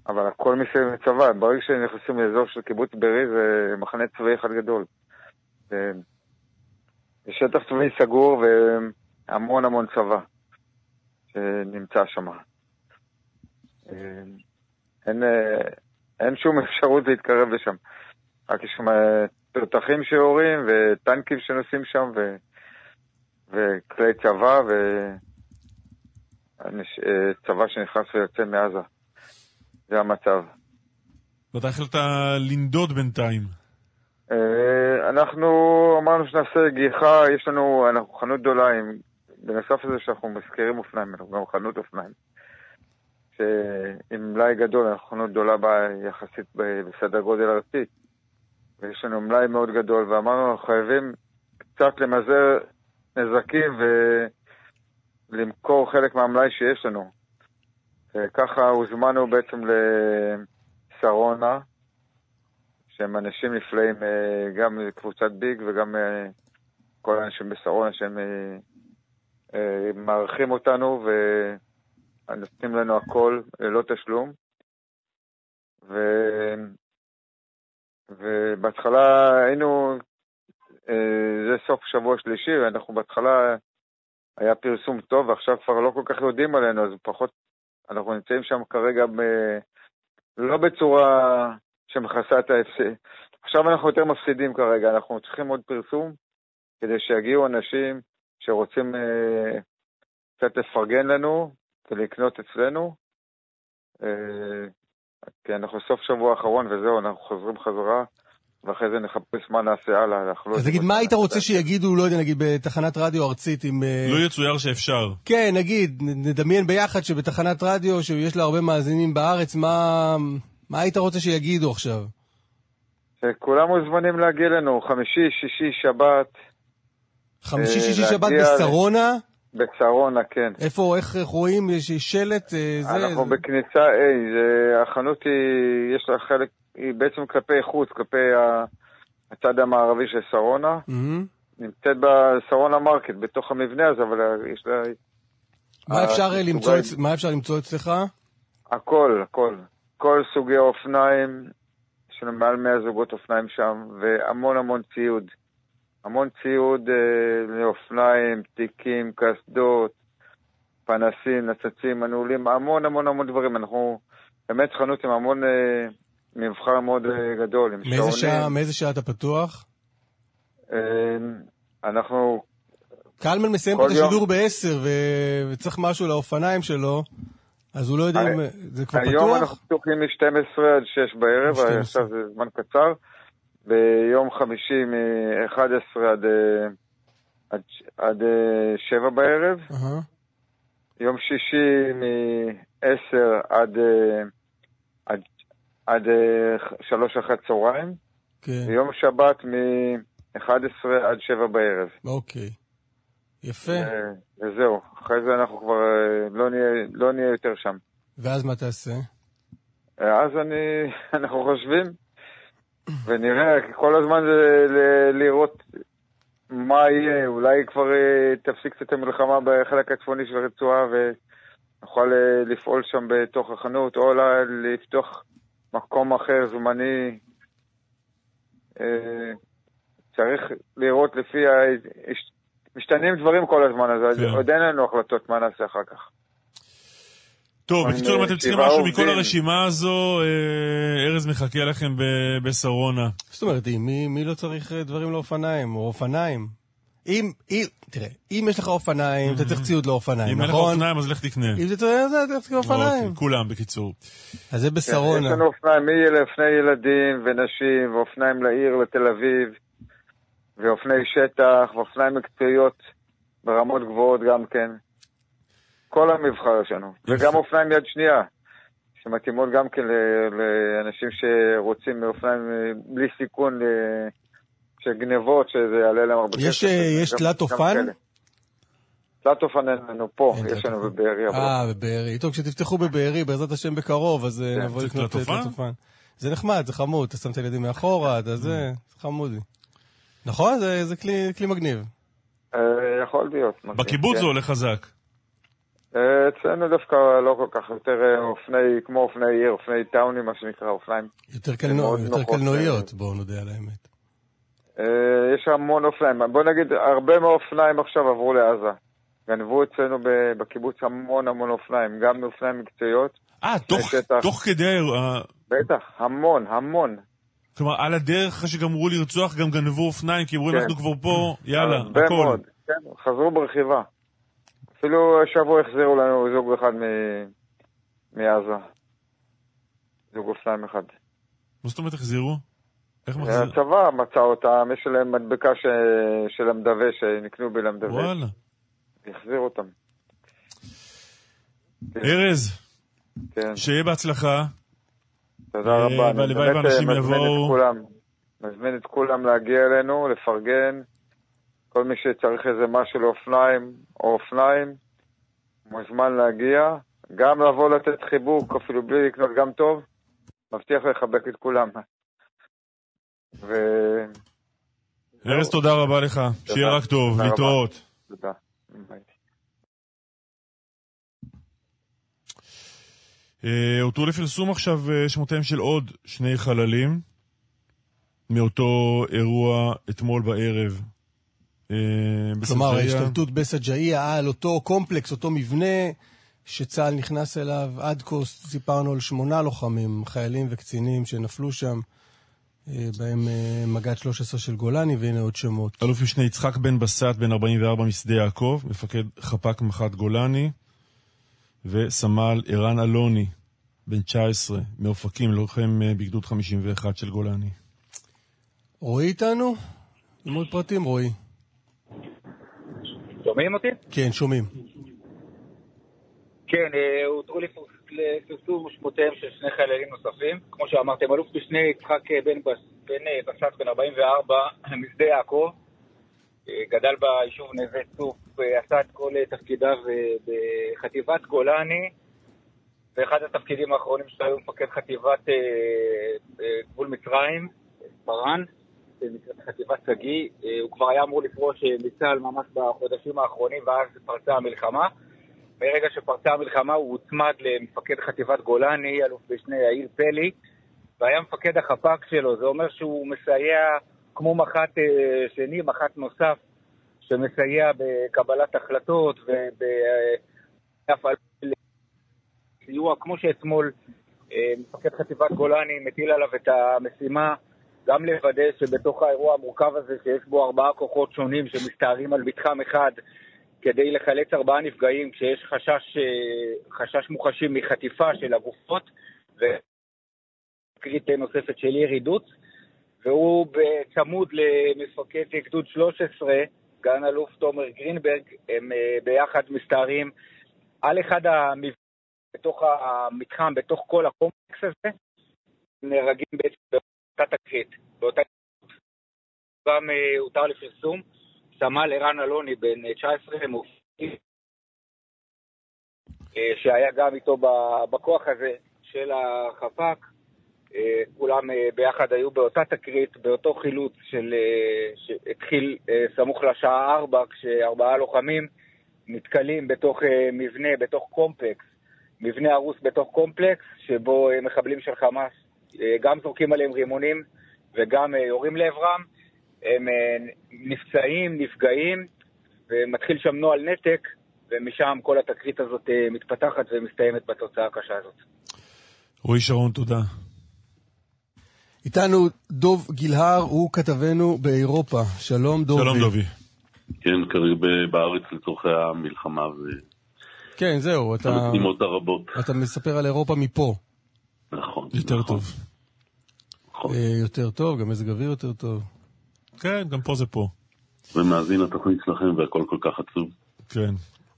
אבל הכל מסביב לצבא. ברגע שנכנסים לאזור של קיבוץ בארי זה מחנה צבאי אחד גדול. זה זה שטח צבאי סגור והמון המון צבא שנמצא שם. אין, אה, אין שום אפשרות להתקרב לשם. רק יש שם אה, תותחים שיורים וטנקים שנוסעים שם ו... וכלי צבא וצבא שנכנס ויוצא מעזה. זה המצב. ואתה החלטת לנדוד בינתיים. אה, אנחנו אמרנו שנעשה גיחה, יש לנו, אנחנו חנות גדולה בנוסף לזה שאנחנו מזכירים אופניים, אנחנו גם חנות אופניים. שעם מלאי גדול, אנחנו חנות גדולה יחסית בסדר גודל ארצי. ויש לנו מלאי מאוד גדול, ואמרנו, אנחנו חייבים קצת למזער נזקים ולמכור חלק מהמלאי שיש לנו. וככה הוזמנו בעצם לשרונה, שהם אנשים נפלאים, אה, גם קבוצת ביג וגם אה, כל האנשים בשרונה שהם אה, מארחים אותנו ונותנים לנו הכל ללא תשלום. ו... ובהתחלה היינו זה סוף שבוע שלישי, ואנחנו בהתחלה, היה פרסום טוב, ועכשיו כבר לא כל כך יודעים עלינו, אז פחות, אנחנו נמצאים שם כרגע ב... לא בצורה שמכסה את ההפסד. עכשיו אנחנו יותר מפסידים כרגע, אנחנו צריכים עוד פרסום כדי שיגיעו אנשים שרוצים אה, קצת לפרגן לנו ולקנות אצלנו. אה, כי אנחנו סוף שבוע האחרון וזהו, אנחנו חוזרים חזרה. ואחרי זה נחפש מה נעשה הלאה. אנחנו לא אז נגיד, מה היית רוצה שיגידו, לא יודע, נגיד בתחנת רדיו ארצית עם... אה, לא יצויר שאפשר. כן, נגיד, נדמיין ביחד שבתחנת רדיו, שיש לה הרבה מאזינים בארץ, מה, מה היית רוצה שיגידו עכשיו? כולם מוזמנים להגיע אלינו, חמישי, שישי, שבת. חמישי, אה, שישי, שבת בשרונה? בשרונה, כן. איפה, איך רואים? יש שלט? אה, זה... אנחנו זה- בכניסה A, זה, החנות היא, יש לה חלק, היא בעצם כלפי חוץ, כלפי הצד המערבי של שרונה. מהמם. נמצאת בשרונה מרקט, בתוך המבנה הזה, אבל יש לה... מה אפשר אה, למצוא מה אפשר למצוא אצלך? הכל, הכל. כל סוגי האופניים, יש לנו מעל 100 זוגות אופניים שם, והמון המון ציוד. המון ציוד אה, לאופניים, תיקים, קסדות, פנסים, נצצים, מנעולים, המון המון המון דברים. אנחנו באמת חנות עם המון אה, מבחר מאוד אה, גדול, עם מאיזה. שעה, מאיזה שעה אתה פתוח? אנחנו... קלמן מסיים פה את השידור ב-10 ו- וצריך משהו לאופניים שלו, אז הוא לא יודע אם... זה כבר היום פתוח? אנחנו פתוחים מ-12 עד 6 בערב, 12. עכשיו זה זמן קצר. ביום חמישי מ-11 עד, אה, עד, עד אה, 7 בערב. אהה. יום שישי מ-10 עד, אה, עד, עד אה, 3 אחרי הצהריים. כן. ויום שבת מ-11 עד 7 בערב. אוקיי. יפה. אה, וזהו, אחרי זה אנחנו כבר אה, לא נהיה, לא נהיה יותר שם. ואז מה תעשה? אז אני, אנחנו חושבים, ונראה, כל הזמן זה ל- לראות מה יהיה, אולי כבר אה, תפסיק קצת המלחמה בחלק הצפוני של הרצועה ונוכל אה, לפעול שם בתוך החנות, או לפתוח מקום אחר זמני. אה, צריך לראות לפי משתנים דברים כל הזמן, אז כן. עוד אין לנו החלטות מה נעשה אחר כך. טוב, בקיצור, אם אתם צריכים משהו עובדים. מכל הרשימה הזו, אה, ארז מחכה לכם ב- בשרונה. זאת אומרת, מי, מי לא צריך אה, דברים לאופניים, או אופניים? אם, אם, תראה, אם יש לך אופניים, אתה צריך ציוד לאופניים, אם אין לך נכון? אופניים, אז לך תקנה. אם זה צריך, אתה צריך אופניים. אוקיי, כולם, בקיצור. אז זה בשרונה. יש לנו אופניים מאופני ילדים ונשים, ואופניים לעיר, לתל אביב, ואופני שטח, ואופניים מקצועיות ברמות גבוהות גם כן. כל המבחר יש לנו. וגם אופניים יד שנייה, שמתאימות גם כן לאנשים שרוצים אופניים אה, בלי סיכון ל- של גנבות, שזה יעלה להם הרבה יש, כסף. אה, יש תלת אופן? תלת אופן אין לנו פה, יש לנו בבארי. אה, בבארי. טוב, כשתפתחו בבארי, בעזרת השם בקרוב, אז אה, כן. נבוא זה לקנות תלת אה, אופן? זה נחמד, זה חמוד, אתה שם את הילדים מאחורה, אתה זה, זה חמודי. נכון? זה- זה כלי כלי מגניב. אה, יכול להיות. בקיבוץ כן. זה עולה חזק. אה, אצלנו דווקא לא כל כך, יותר אה, אופני, כמו אופני עיר, אופני טאונים, מה שנקרא, אופניים. יותר קלנו- קלנועיות, בואו נודה על האמת. אה, יש המון אופניים. בוא נגיד, הרבה מהאופניים עכשיו עברו לעזה. גנבו אצלנו בקיבוץ המון המון אופניים, גם אופניים מקצועיות. אה, תוך. תוך כדי בטח, המון, המון. כלומר, על הדרך אחרי שגמרו לרצוח, גם גנבו אופניים, כי אמרו, כן. אנחנו כבר פה, יאללה, הרבה הכל. מאוד, כן, חזרו ברכיבה. אפילו השבוע החזירו לנו זוג אחד מ- מעזה. זוג אופניים אחד. מה זאת אומרת החזירו? איך מחזיר? הצבא מצא אותם, יש להם מדבקה ש... של המדווה שנקנו בלמדווה. וואלה. החזיר אותם. ארז, כן. שיהיה בהצלחה. תודה אה, רבה. והלוואי ואנשים אה, יבואו. מזמין את כולם להגיע אלינו, לפרגן. כל מי שצריך איזה משהו לאופניים או אופניים, מוזמן להגיע. גם לבוא לתת חיבוק, אפילו בלי לקנות גם טוב. מבטיח לחבק את כולם. ו... ארז, תודה רבה לך. שיהיה רק טוב. להתראות. תודה. אה, הותרו לפרסום עכשיו אה, שמותיהם של עוד שני חללים מאותו אירוע אתמול בערב. אה, כלומר. ההשתלטות בשג'עיה על אותו קומפלקס, אותו מבנה שצה"ל נכנס אליו. עד כה סיפרנו על שמונה לוחמים, חיילים וקצינים שנפלו שם, אה, בהם אה, מג"ד 13 של גולני, והנה עוד שמות. אלוף משנה יצחק בן בסט, בן 44 משדה יעקב, מפקד חפ"ק מח"ט גולני, וסמל ערן אלוני, בן 19, מאופקים, לוחם בגדוד 51 של גולני. רועי איתנו? עוד פרטים, רועי. שומעים אותי? כן, שומעים. כן, אה, הותרו לפרס- לפרסום שמותיהם של שני חיילים נוספים. כמו שאמרתם, אלוף משנה יצחק אה, בן אה, בסט, בן 44, משדה יעקב. גדל ביישוב נווה צוף, עשה את כל תפקידיו בחטיבת גולני, ואחד התפקידים האחרונים שלו היו מפקד חטיבת גבול מצרים, פארן, שנקראת חטיבת שגיא. אה, הוא כבר היה אמור לפרוש אה, מצה"ל ממש בחודשים האחרונים, ואז פרצה המלחמה. ברגע שפרצה המלחמה הוא הוצמד למפקד חטיבת גולני, אלוף משנה יאיר פלי, והיה מפקד החפ"ק שלו. זה אומר שהוא מסייע כמו מח"ט אה, שני, מח"ט נוסף, שמסייע בקבלת החלטות ובהפעלת סיוע, כמו שאתמול אה, מפקד חטיבת גולני מטיל עליו את המשימה גם לוודא שבתוך האירוע המורכב הזה, שיש בו ארבעה כוחות שונים שמסתערים על מתחם אחד, כדי לחלץ ארבעה נפגעים כשיש חשש, אה, חשש מוחשי מחטיפה של הגופות וקריט נוספת של ירי דוץ והוא בצמוד למפקד גדוד 13, סגן אלוף תומר גרינברג, הם אה, ביחד מסתערים על אחד המבנים בתוך המתחם, בתוך כל הקומפלקס הזה, נהרגים בעצם באותה תקרית. גם אה, הותר לפרסום. סמל ערן אלוני, בן אה, 19, מאופקים, אה, שהיה גם איתו בכוח הזה של החפ"ק. אה, כולם אה, ביחד היו באותה תקרית, באותו חילוץ של, אה, שהתחיל אה, סמוך לשעה 4, כשארבעה לוחמים נתקלים בתוך אה, מבנה, בתוך קומפלקס, מבנה הרוס בתוך קומפלקס, שבו אה, מחבלים של חמאס אה, גם זורקים עליהם רימונים וגם אה, יורים לעברם. הם אה, נפצעים, נפגעים, ומתחיל שם נוהל נתק, ומשם כל התקרית הזאת אה, מתפתחת ומסתיימת בתוצאה הקשה הזאת. רועי שרון, תודה. איתנו דוב גילהר, הוא כתבנו באירופה. שלום דובי. שלום דובי. כן, כרגע בארץ לצורכי המלחמה כן, זהו, אתה, והמשימות הרבות. אתה מספר על אירופה מפה. נכון. יותר נכון. טוב. אה, יותר טוב, גם מזג אוויר יותר טוב. כן, גם פה זה פה. ומאזין לתוכנית שלכם והכל כל כך עצוב. כן.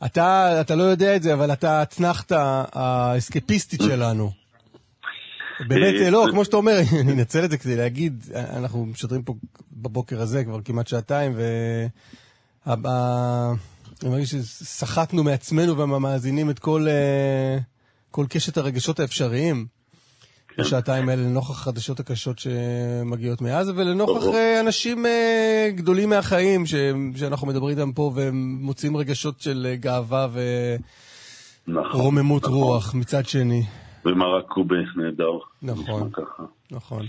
אתה, אתה לא יודע את זה, אבל אתה האתנחתא האסקפיסטית שלנו. באמת, אה, לא, זה- כמו שאתה אומר, אני אנצל את זה כדי להגיד, אנחנו משדרים פה בבוקר הזה כבר כמעט שעתיים, ו... אני מרגיש שסחטנו מעצמנו ומהמאזינים את כל, אה, כל קשת הרגשות האפשריים. כן. בשעתיים האלה לנוכח החדשות הקשות שמגיעות מעזה, ולנוכח. אה, אנשים אה, גדולים מהחיים ש, שאנחנו מדברים איתם פה ומוצאים רגשות של אה, גאווה נכון, ורוממות נכון. רוח מצד שני. ומרק קובה נהדר. נכון. נכון.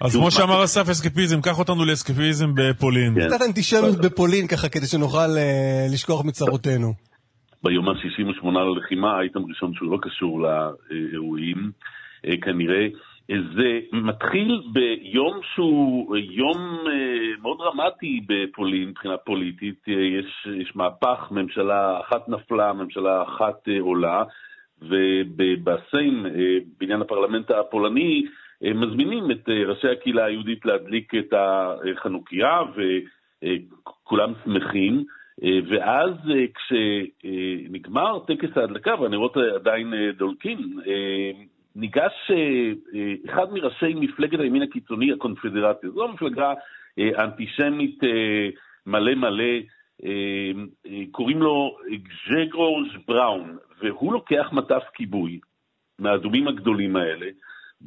אז כמו שאמר אסף אסקפיזם, קח אותנו לאסקפיזם בפולין. כן. קצת אנטישמיות בפולין ככה כדי שנוכל לשכוח מצרותינו. ביום ה-68 ללחימה, אייטם ראשון שהוא לא קשור לאירועים, כנראה. אה, זה מתחיל ביום שהוא אה, יום אה, מאוד דרמטי בפולין מבחינה פוליטית. אה, יש, יש מהפך, ממשלה אחת נפלה, ממשלה אחת אה, עולה, ובסיים, אה, בעניין הפרלמנט הפולני, אה, מזמינים את אה, ראשי הקהילה היהודית להדליק את החנוכיה, וכולם שמחים. אה, ואז אה, כשנגמר טקס ההדלקה והנרות עדיין אה, דולקים, אה, ניגש אה, אה, אחד מראשי מפלגת הימין הקיצוני, הקונפדרציה. זו מפלגה אה, אנטישמית מלא מלא, קוראים לו גז'גורז' בראון, והוא לוקח מטף כיבוי מהאדומים הגדולים האלה,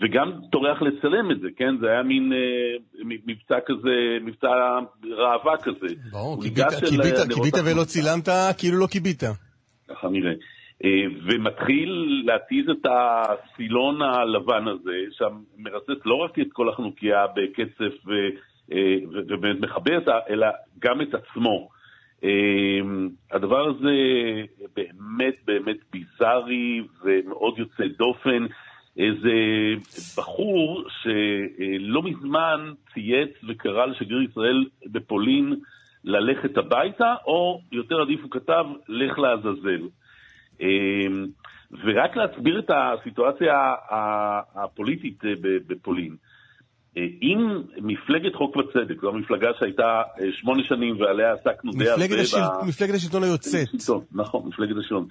וגם טורח לצלם את זה, כן? זה היה מין אה, מבצע כזה, מבצע ראווה כזה. ברור, כיבית- כיבית. ולא צילמת, כאילו לא כיבית. ככה נראה. אה, ומתחיל להתיז את הסילון הלבן הזה, שם מרסס לא רק את כל החנוכיה בקצף אה, ו- ובאמת מכבה אותה, אלא גם את עצמו. אה, הדבר הזה באמת באמת ביזארי ומאוד יוצא דופן. איזה בחור שלא מזמן צייץ וקרא לשגריר ישראל בפולין ללכת הביתה, או יותר עדיף הוא כתב, לך לעזאזל. אמ, ורק להסביר את הסיטואציה הפוליטית אה, בפולין. אה, אם מפלגת חוק וצדק, זו המפלגה שהייתה אה, שמונה שנים ועליה עסקנו די הרבה... מפלגת השלטון היוצאת. נכון, מפלגת השלטון.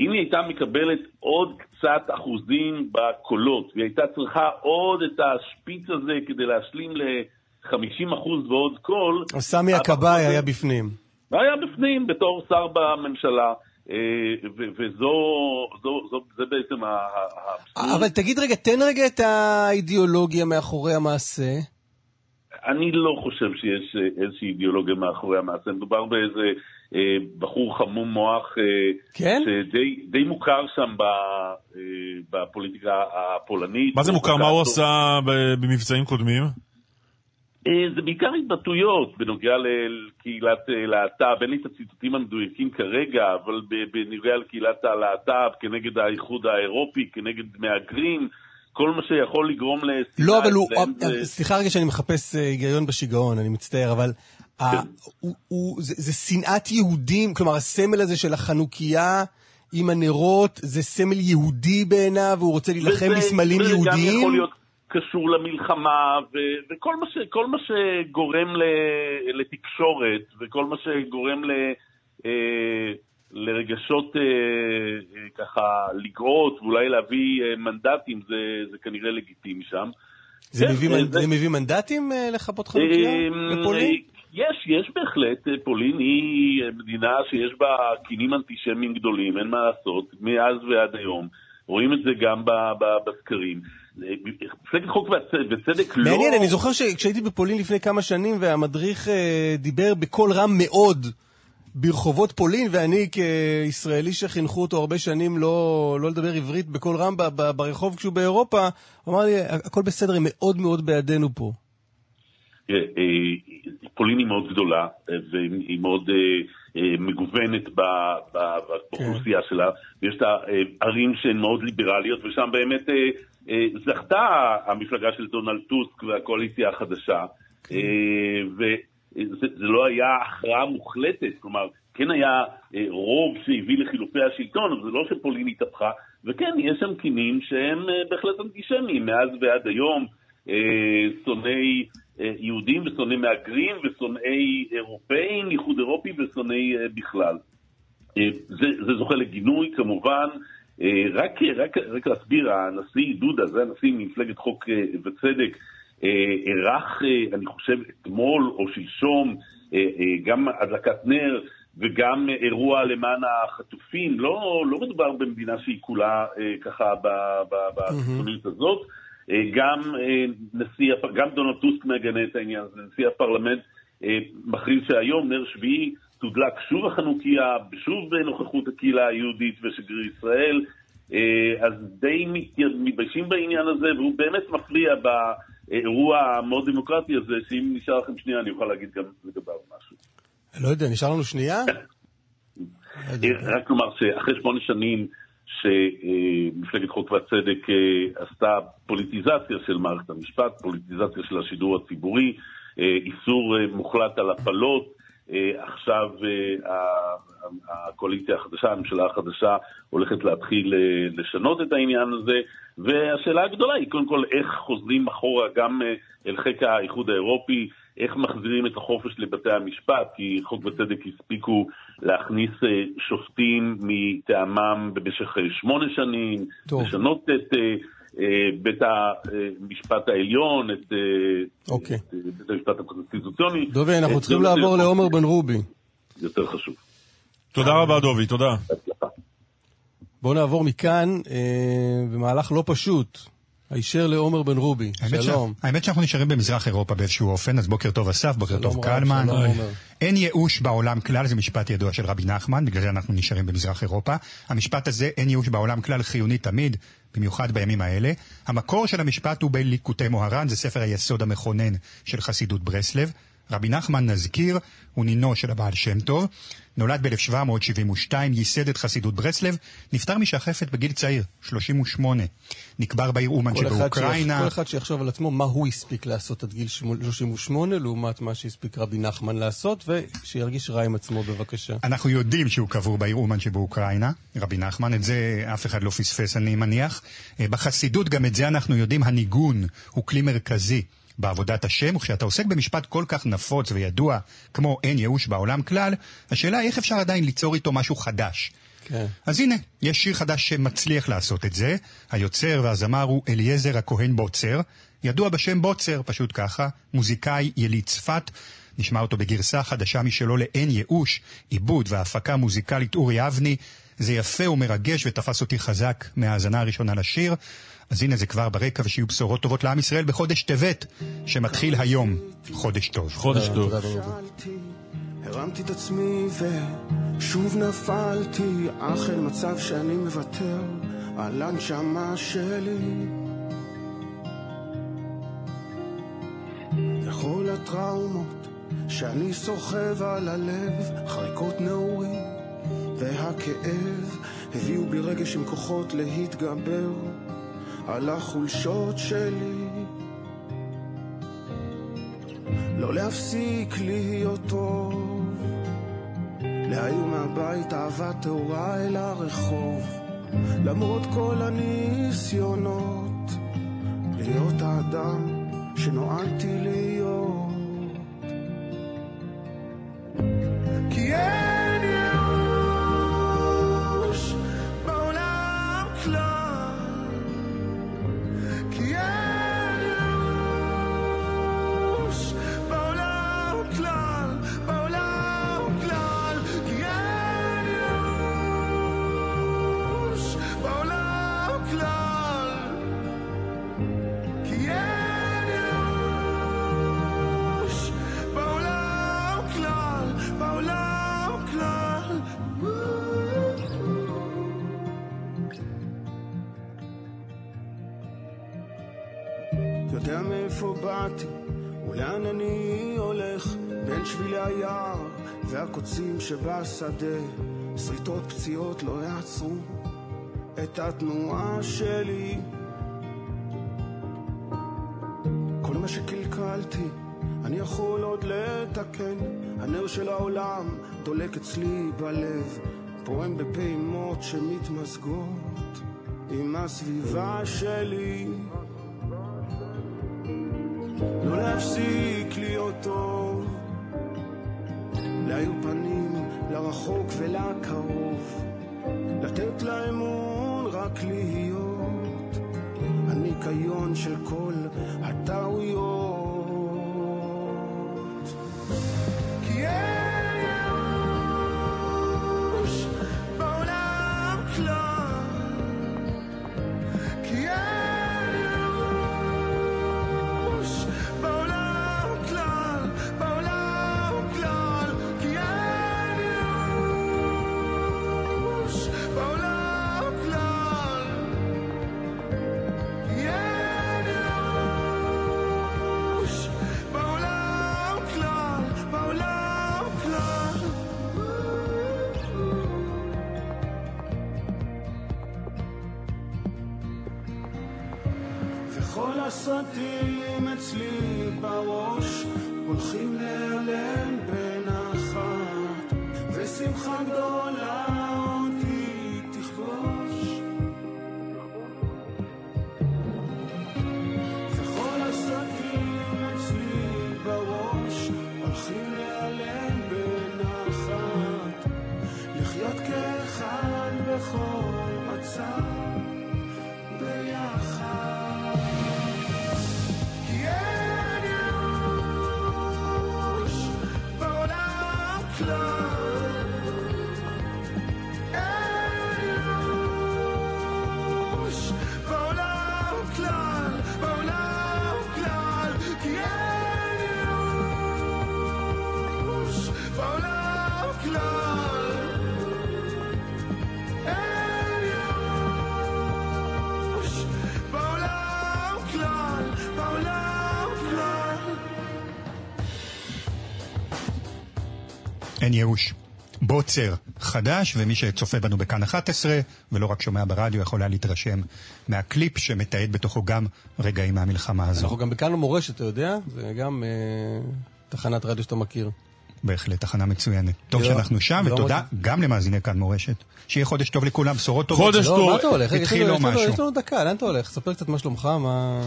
אם היא הייתה מקבלת עוד קצת אחוזים בקולות, והיא הייתה צריכה עוד את השפיץ הזה כדי להשלים ל-50 אחוז ועוד קול, סמי הכבאי היה בפנים. היה בפנים בתור שר בממשלה, וזו זו, זו, זה בעצם האבסורד. אבל תגיד רגע, תן רגע את האידיאולוגיה מאחורי המעשה. אני לא חושב שיש אה, איזושהי אידיאולוגיה מאחורי המעשה. מדובר באיזה אה, בחור חמום מוח, אה, כן? שדי די מוכר שם ב, אה, בפוליטיקה הפולנית. מה זה מוכר? מה הוא. עשה במבצעים קודמים? אה, זה בעיקר התבטאויות בנוגע לקהילת אה, להט"ב, אין לי את הציטוטים המדויקים כרגע, אבל בנוגע לקהילת הלהט"ב, כנגד האיחוד האירופי, כנגד מהגרים, כל מה שיכול לגרום לשנאה לא, אבל הוא... זה- סליחה רגע שאני מחפש אה, היגיון בשיגעון, אני מצטער, אבל... ה- כן. הוא- הוא- זה זה שנאת יהודים, כלומר הסמל הזה של החנוכיה עם הנרות, זה סמל יהודי בעיניו, והוא רוצה להילחם בסמלים יהודיים? קשור למלחמה, ו- וכל מה, ש- כל מה שגורם ל- לתקשורת, וכל מה שגורם ל... אה, לרגשות אה, אה, ככה לגאות ואולי להביא אה, מנדטים, זה, זה כנראה לגיטימי שם. זה כן, מביא אה, מנ- זה מביא מנדטים אה, לכבות חנוכיה אה, בפולין? יש, יש בהחלט. אה, פולין היא אה, מדינה שיש בה קינים אנטישמיים גדולים, אין מה לעשות, מאז ועד היום. רואים את זה גם בסקרים. אה, מפלגת חוק וצדק לא... מעניין, אני זוכר שכשהייתי בפולין לפני כמה שנים והמדריך אה, דיבר בקול רם מאוד ברחובות פולין, ואני כישראלי שחינכו אותו הרבה שנים לא, לא לדבר עברית בקול רם ברחוב כשהוא באירופה, הוא אמר לי, הכל בסדר, הם מאוד מאוד בעדנו פה. תראה, אה, פולין היא מאוד גדולה, אה, והיא מאוד אה, אה, מגוונת ב- באוכלוסייה שלה, ויש את הערים שהן מאוד ליברליות, ושם באמת אה, אה, זכתה המפלגה של דונלד טוסק והקואליציה החדשה. אה, זה, זה לא היה הכרעה מוחלטת, כלומר, כן היה אה, רוב שהביא לחילופי השלטון, אבל זה לא שפולין התהפכה, וכן, יש שם קינים שהם אה, בהחלט אנטישמיים מאז ועד היום, אה, שונאי אה, יהודים ושונאי מהגרים ושונאי אירופאים, איחוד אירופי ושונאי אה, בכלל. אה, זה, זה זוכה לגינוי כמובן. אה, רק, רק, רק להסביר, הנשיא דודה, זה הנשיא ממפלגת חוק אה, וצדק, אירח, אני חושב, אתמול או שלשום, גם הדלקת נר וגם אירוע למען החטופים. לא, לא מדובר במדינה שהיא כולה ככה בתוכנית הזאת. גם נשיא, גם דונלד טוסק מגנה את העניין הזה, נשיא הפרלמנט מכריז שהיום, נר שביעי, תודלק שוב החנוכיה, שוב בנוכחות הקהילה היהודית ושגריר ישראל, אה, אז די מתביישים בעניין הזה, והוא באמת מפריע באירוע המאוד דמוקרטי הזה, שאם נשאר לכם שנייה אני אוכל להגיד גם לגביו משהו. לא יודע, נשאר לנו שנייה? אה, רק לומר שאחרי שמונה שנים שמפלגת חוק והצדק אה, עשתה פוליטיזציה של מערכת המשפט, פוליטיזציה של השידור הציבורי, איסור מוחלט על הפלות, עכשיו אה, הקואליציה החדשה, הממשלה החדשה, הולכת להתחיל אה, לשנות את העניין הזה, והשאלה הגדולה היא קודם כל איך חוזרים אחורה גם אל חיק האיחוד האירופי, איך מחזירים את החופש לבתי המשפט, כי חוק וצדק הספיקו להכניס שופטים מטעמם במשך שמונה שנים, טוב. לשנות את... אה, בית המשפט העליון, את, אה, אוקיי. את בית המשפט הקונסטיטוציוני. דובי, אנחנו צריכים לעבור לעומר בן רובי. יותר חשוב. תודה רבה, דובי, תודה. בואו נעבור מכאן אה, במהלך לא פשוט. הישר לעומר בן רובי, שלום. האמת שאנחנו נשארים במזרח אירופה באיזשהו אופן, אז בוקר טוב אסף, בוקר טוב קלמן. אין ייאוש בעולם כלל, זה משפט ידוע של רבי נחמן, בגלל זה אנחנו נשארים במזרח אירופה. המשפט הזה, אין ייאוש בעולם כלל, חיוני תמיד, במיוחד בימים האלה. המקור של המשפט הוא בליקוטי מוהר"ן, זה ספר היסוד המכונן של חסידות ברסלב. רבי נחמן, נזכיר, הוא נינו של הבעל שם טוב. נולד ב-1772, ייסד את חסידות ברסלב, נפטר משחפת בגיל צעיר, 38. נקבר בעיר אומן שבאוקראינה. כל אחד שיחשוב על עצמו מה הוא הספיק לעשות עד גיל 38, לעומת מה שהספיק רבי נחמן לעשות, ושירגיש רע עם עצמו בבקשה. אנחנו יודעים שהוא קבור בעיר אומן שבאוקראינה, רבי נחמן, את זה אף אחד לא פספס אני מניח. אה, בחסידות גם את זה אנחנו יודעים, הניגון הוא כלי מרכזי. בעבודת השם, וכשאתה עוסק במשפט כל כך נפוץ וידוע כמו אין ייאוש בעולם כלל, השאלה איך אפשר עדיין ליצור איתו משהו חדש. כן. אז הנה, יש שיר חדש שמצליח לעשות את זה. היוצר והזמר הוא אליעזר הכהן בוצר, ידוע בשם בוצר, פשוט ככה, מוזיקאי יליד צפת. נשמע אותו בגרסה חדשה משלו לאין ייאוש, עיבוד והפקה מוזיקלית אורי אבני. זה יפה ומרגש ותפס אותי חזק מהאזנה הראשונה לשיר. אז הנה זה כבר ברקע ושיהיו בשורות טובות לעם ישראל בחודש טבת, שמתחיל היום. חודש טוב. חודש טוב. הרמתי את עצמי ושוב נפלתי, אך אל מצב שאני מוותר על הנשמה שלי. וכל הטראומות שאני סוחב על הלב, חריקות נעורים והכאב הביאו בי רגש עם כוחות להתגבר. על החולשות שלי. לא להפסיק להיות טוב. להעיר מהבית אהבה טהורה אל הרחוב. למרות כל הניסיונות. להיות האדם שנועדתי להיות שבשדה, שריטות פציעות לא יעצרו את התנועה שלי. כל מה שקלקלתי אני יכול עוד לתקן, הנר של העולם דולק אצלי בלב, פועם בפעימות שמתמזגות עם הסביבה שלי. לא להפסיק להיות טוב, להאיר פנים לרחוק ולקרוב, לתת לאמון רק להיות הניקיון של כל הטעויות. כי אין וכל אין ייאוש. בוצר חדש, ומי שצופה בנו בכאן 11, ולא רק שומע ברדיו, יכול היה להתרשם מהקליפ שמתעד בתוכו גם רגעים מהמלחמה הזו. אנחנו גם בכאן מורשת, אתה יודע? זה גם אה, תחנת רדיו שאתה מכיר. בהחלט, תחנה מצוינת. טוב שאנחנו שם, ותודה. גם למאזיני כאן מורשת. שיהיה חודש טוב לכולם, בשורות טובות. חודש לא, טוב. מה אתה הולך? התחיל לו משהו. יש לנו דקה, לאן אתה הולך? ספר קצת מה שלומך, מה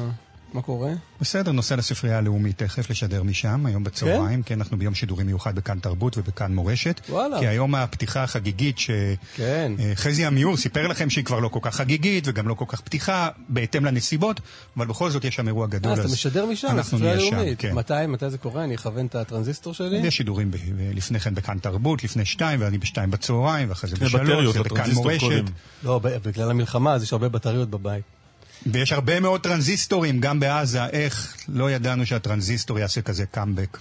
מה קורה. בסדר, נוסע לספרייה הלאומית תכף לשדר משם, היום בצהריים, כן, אנחנו ביום שידורים מיוחד בכאן תרבות ובכאן מורשת. וואלה. כי היום הפתיחה החגיגית כן. שחזי עמיאור סיפר לכם שהיא כבר לא כל כך חגיגית וגם לא כל כך פתיחה, בהתאם לנסיבות, אבל בכל זאת יש שם אירוע גדול. אה, אז אתה משדר משם, אנחנו לספרייה הלאומית. כן. מתי מתי זה קורה? אני אכוון את הטרנזיסטור שלי. יש שידורים ב- ב- לפני כן בכאן תרבות, לפני שתיים, ואני בשתיים בצהריים, ואחרי זה בשלוש, ובכאן מורשת. קודם. לא, בגלל המלחמה, אז יש הרבה בטריות בבית. ויש הרבה מאוד טרנזיסטורים, גם בעזה, איך לא ידענו שהטרנזיסטור יעשה כזה קאמבק.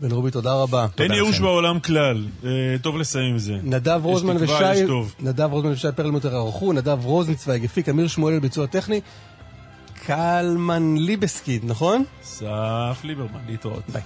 בן רובי, תודה רבה. אין ייאוש בעולם כלל. אה, טוב לסיים עם זה. נדב רוזמן ושי. נדב רוזמן ושי פרלמוטר ערכו, נדב רוזנצוויג הפיק, אמיר שמואל ביצוע טכני, קלמן ליבסקיד, נכון? אסף ליברמן, להתראות. ביי.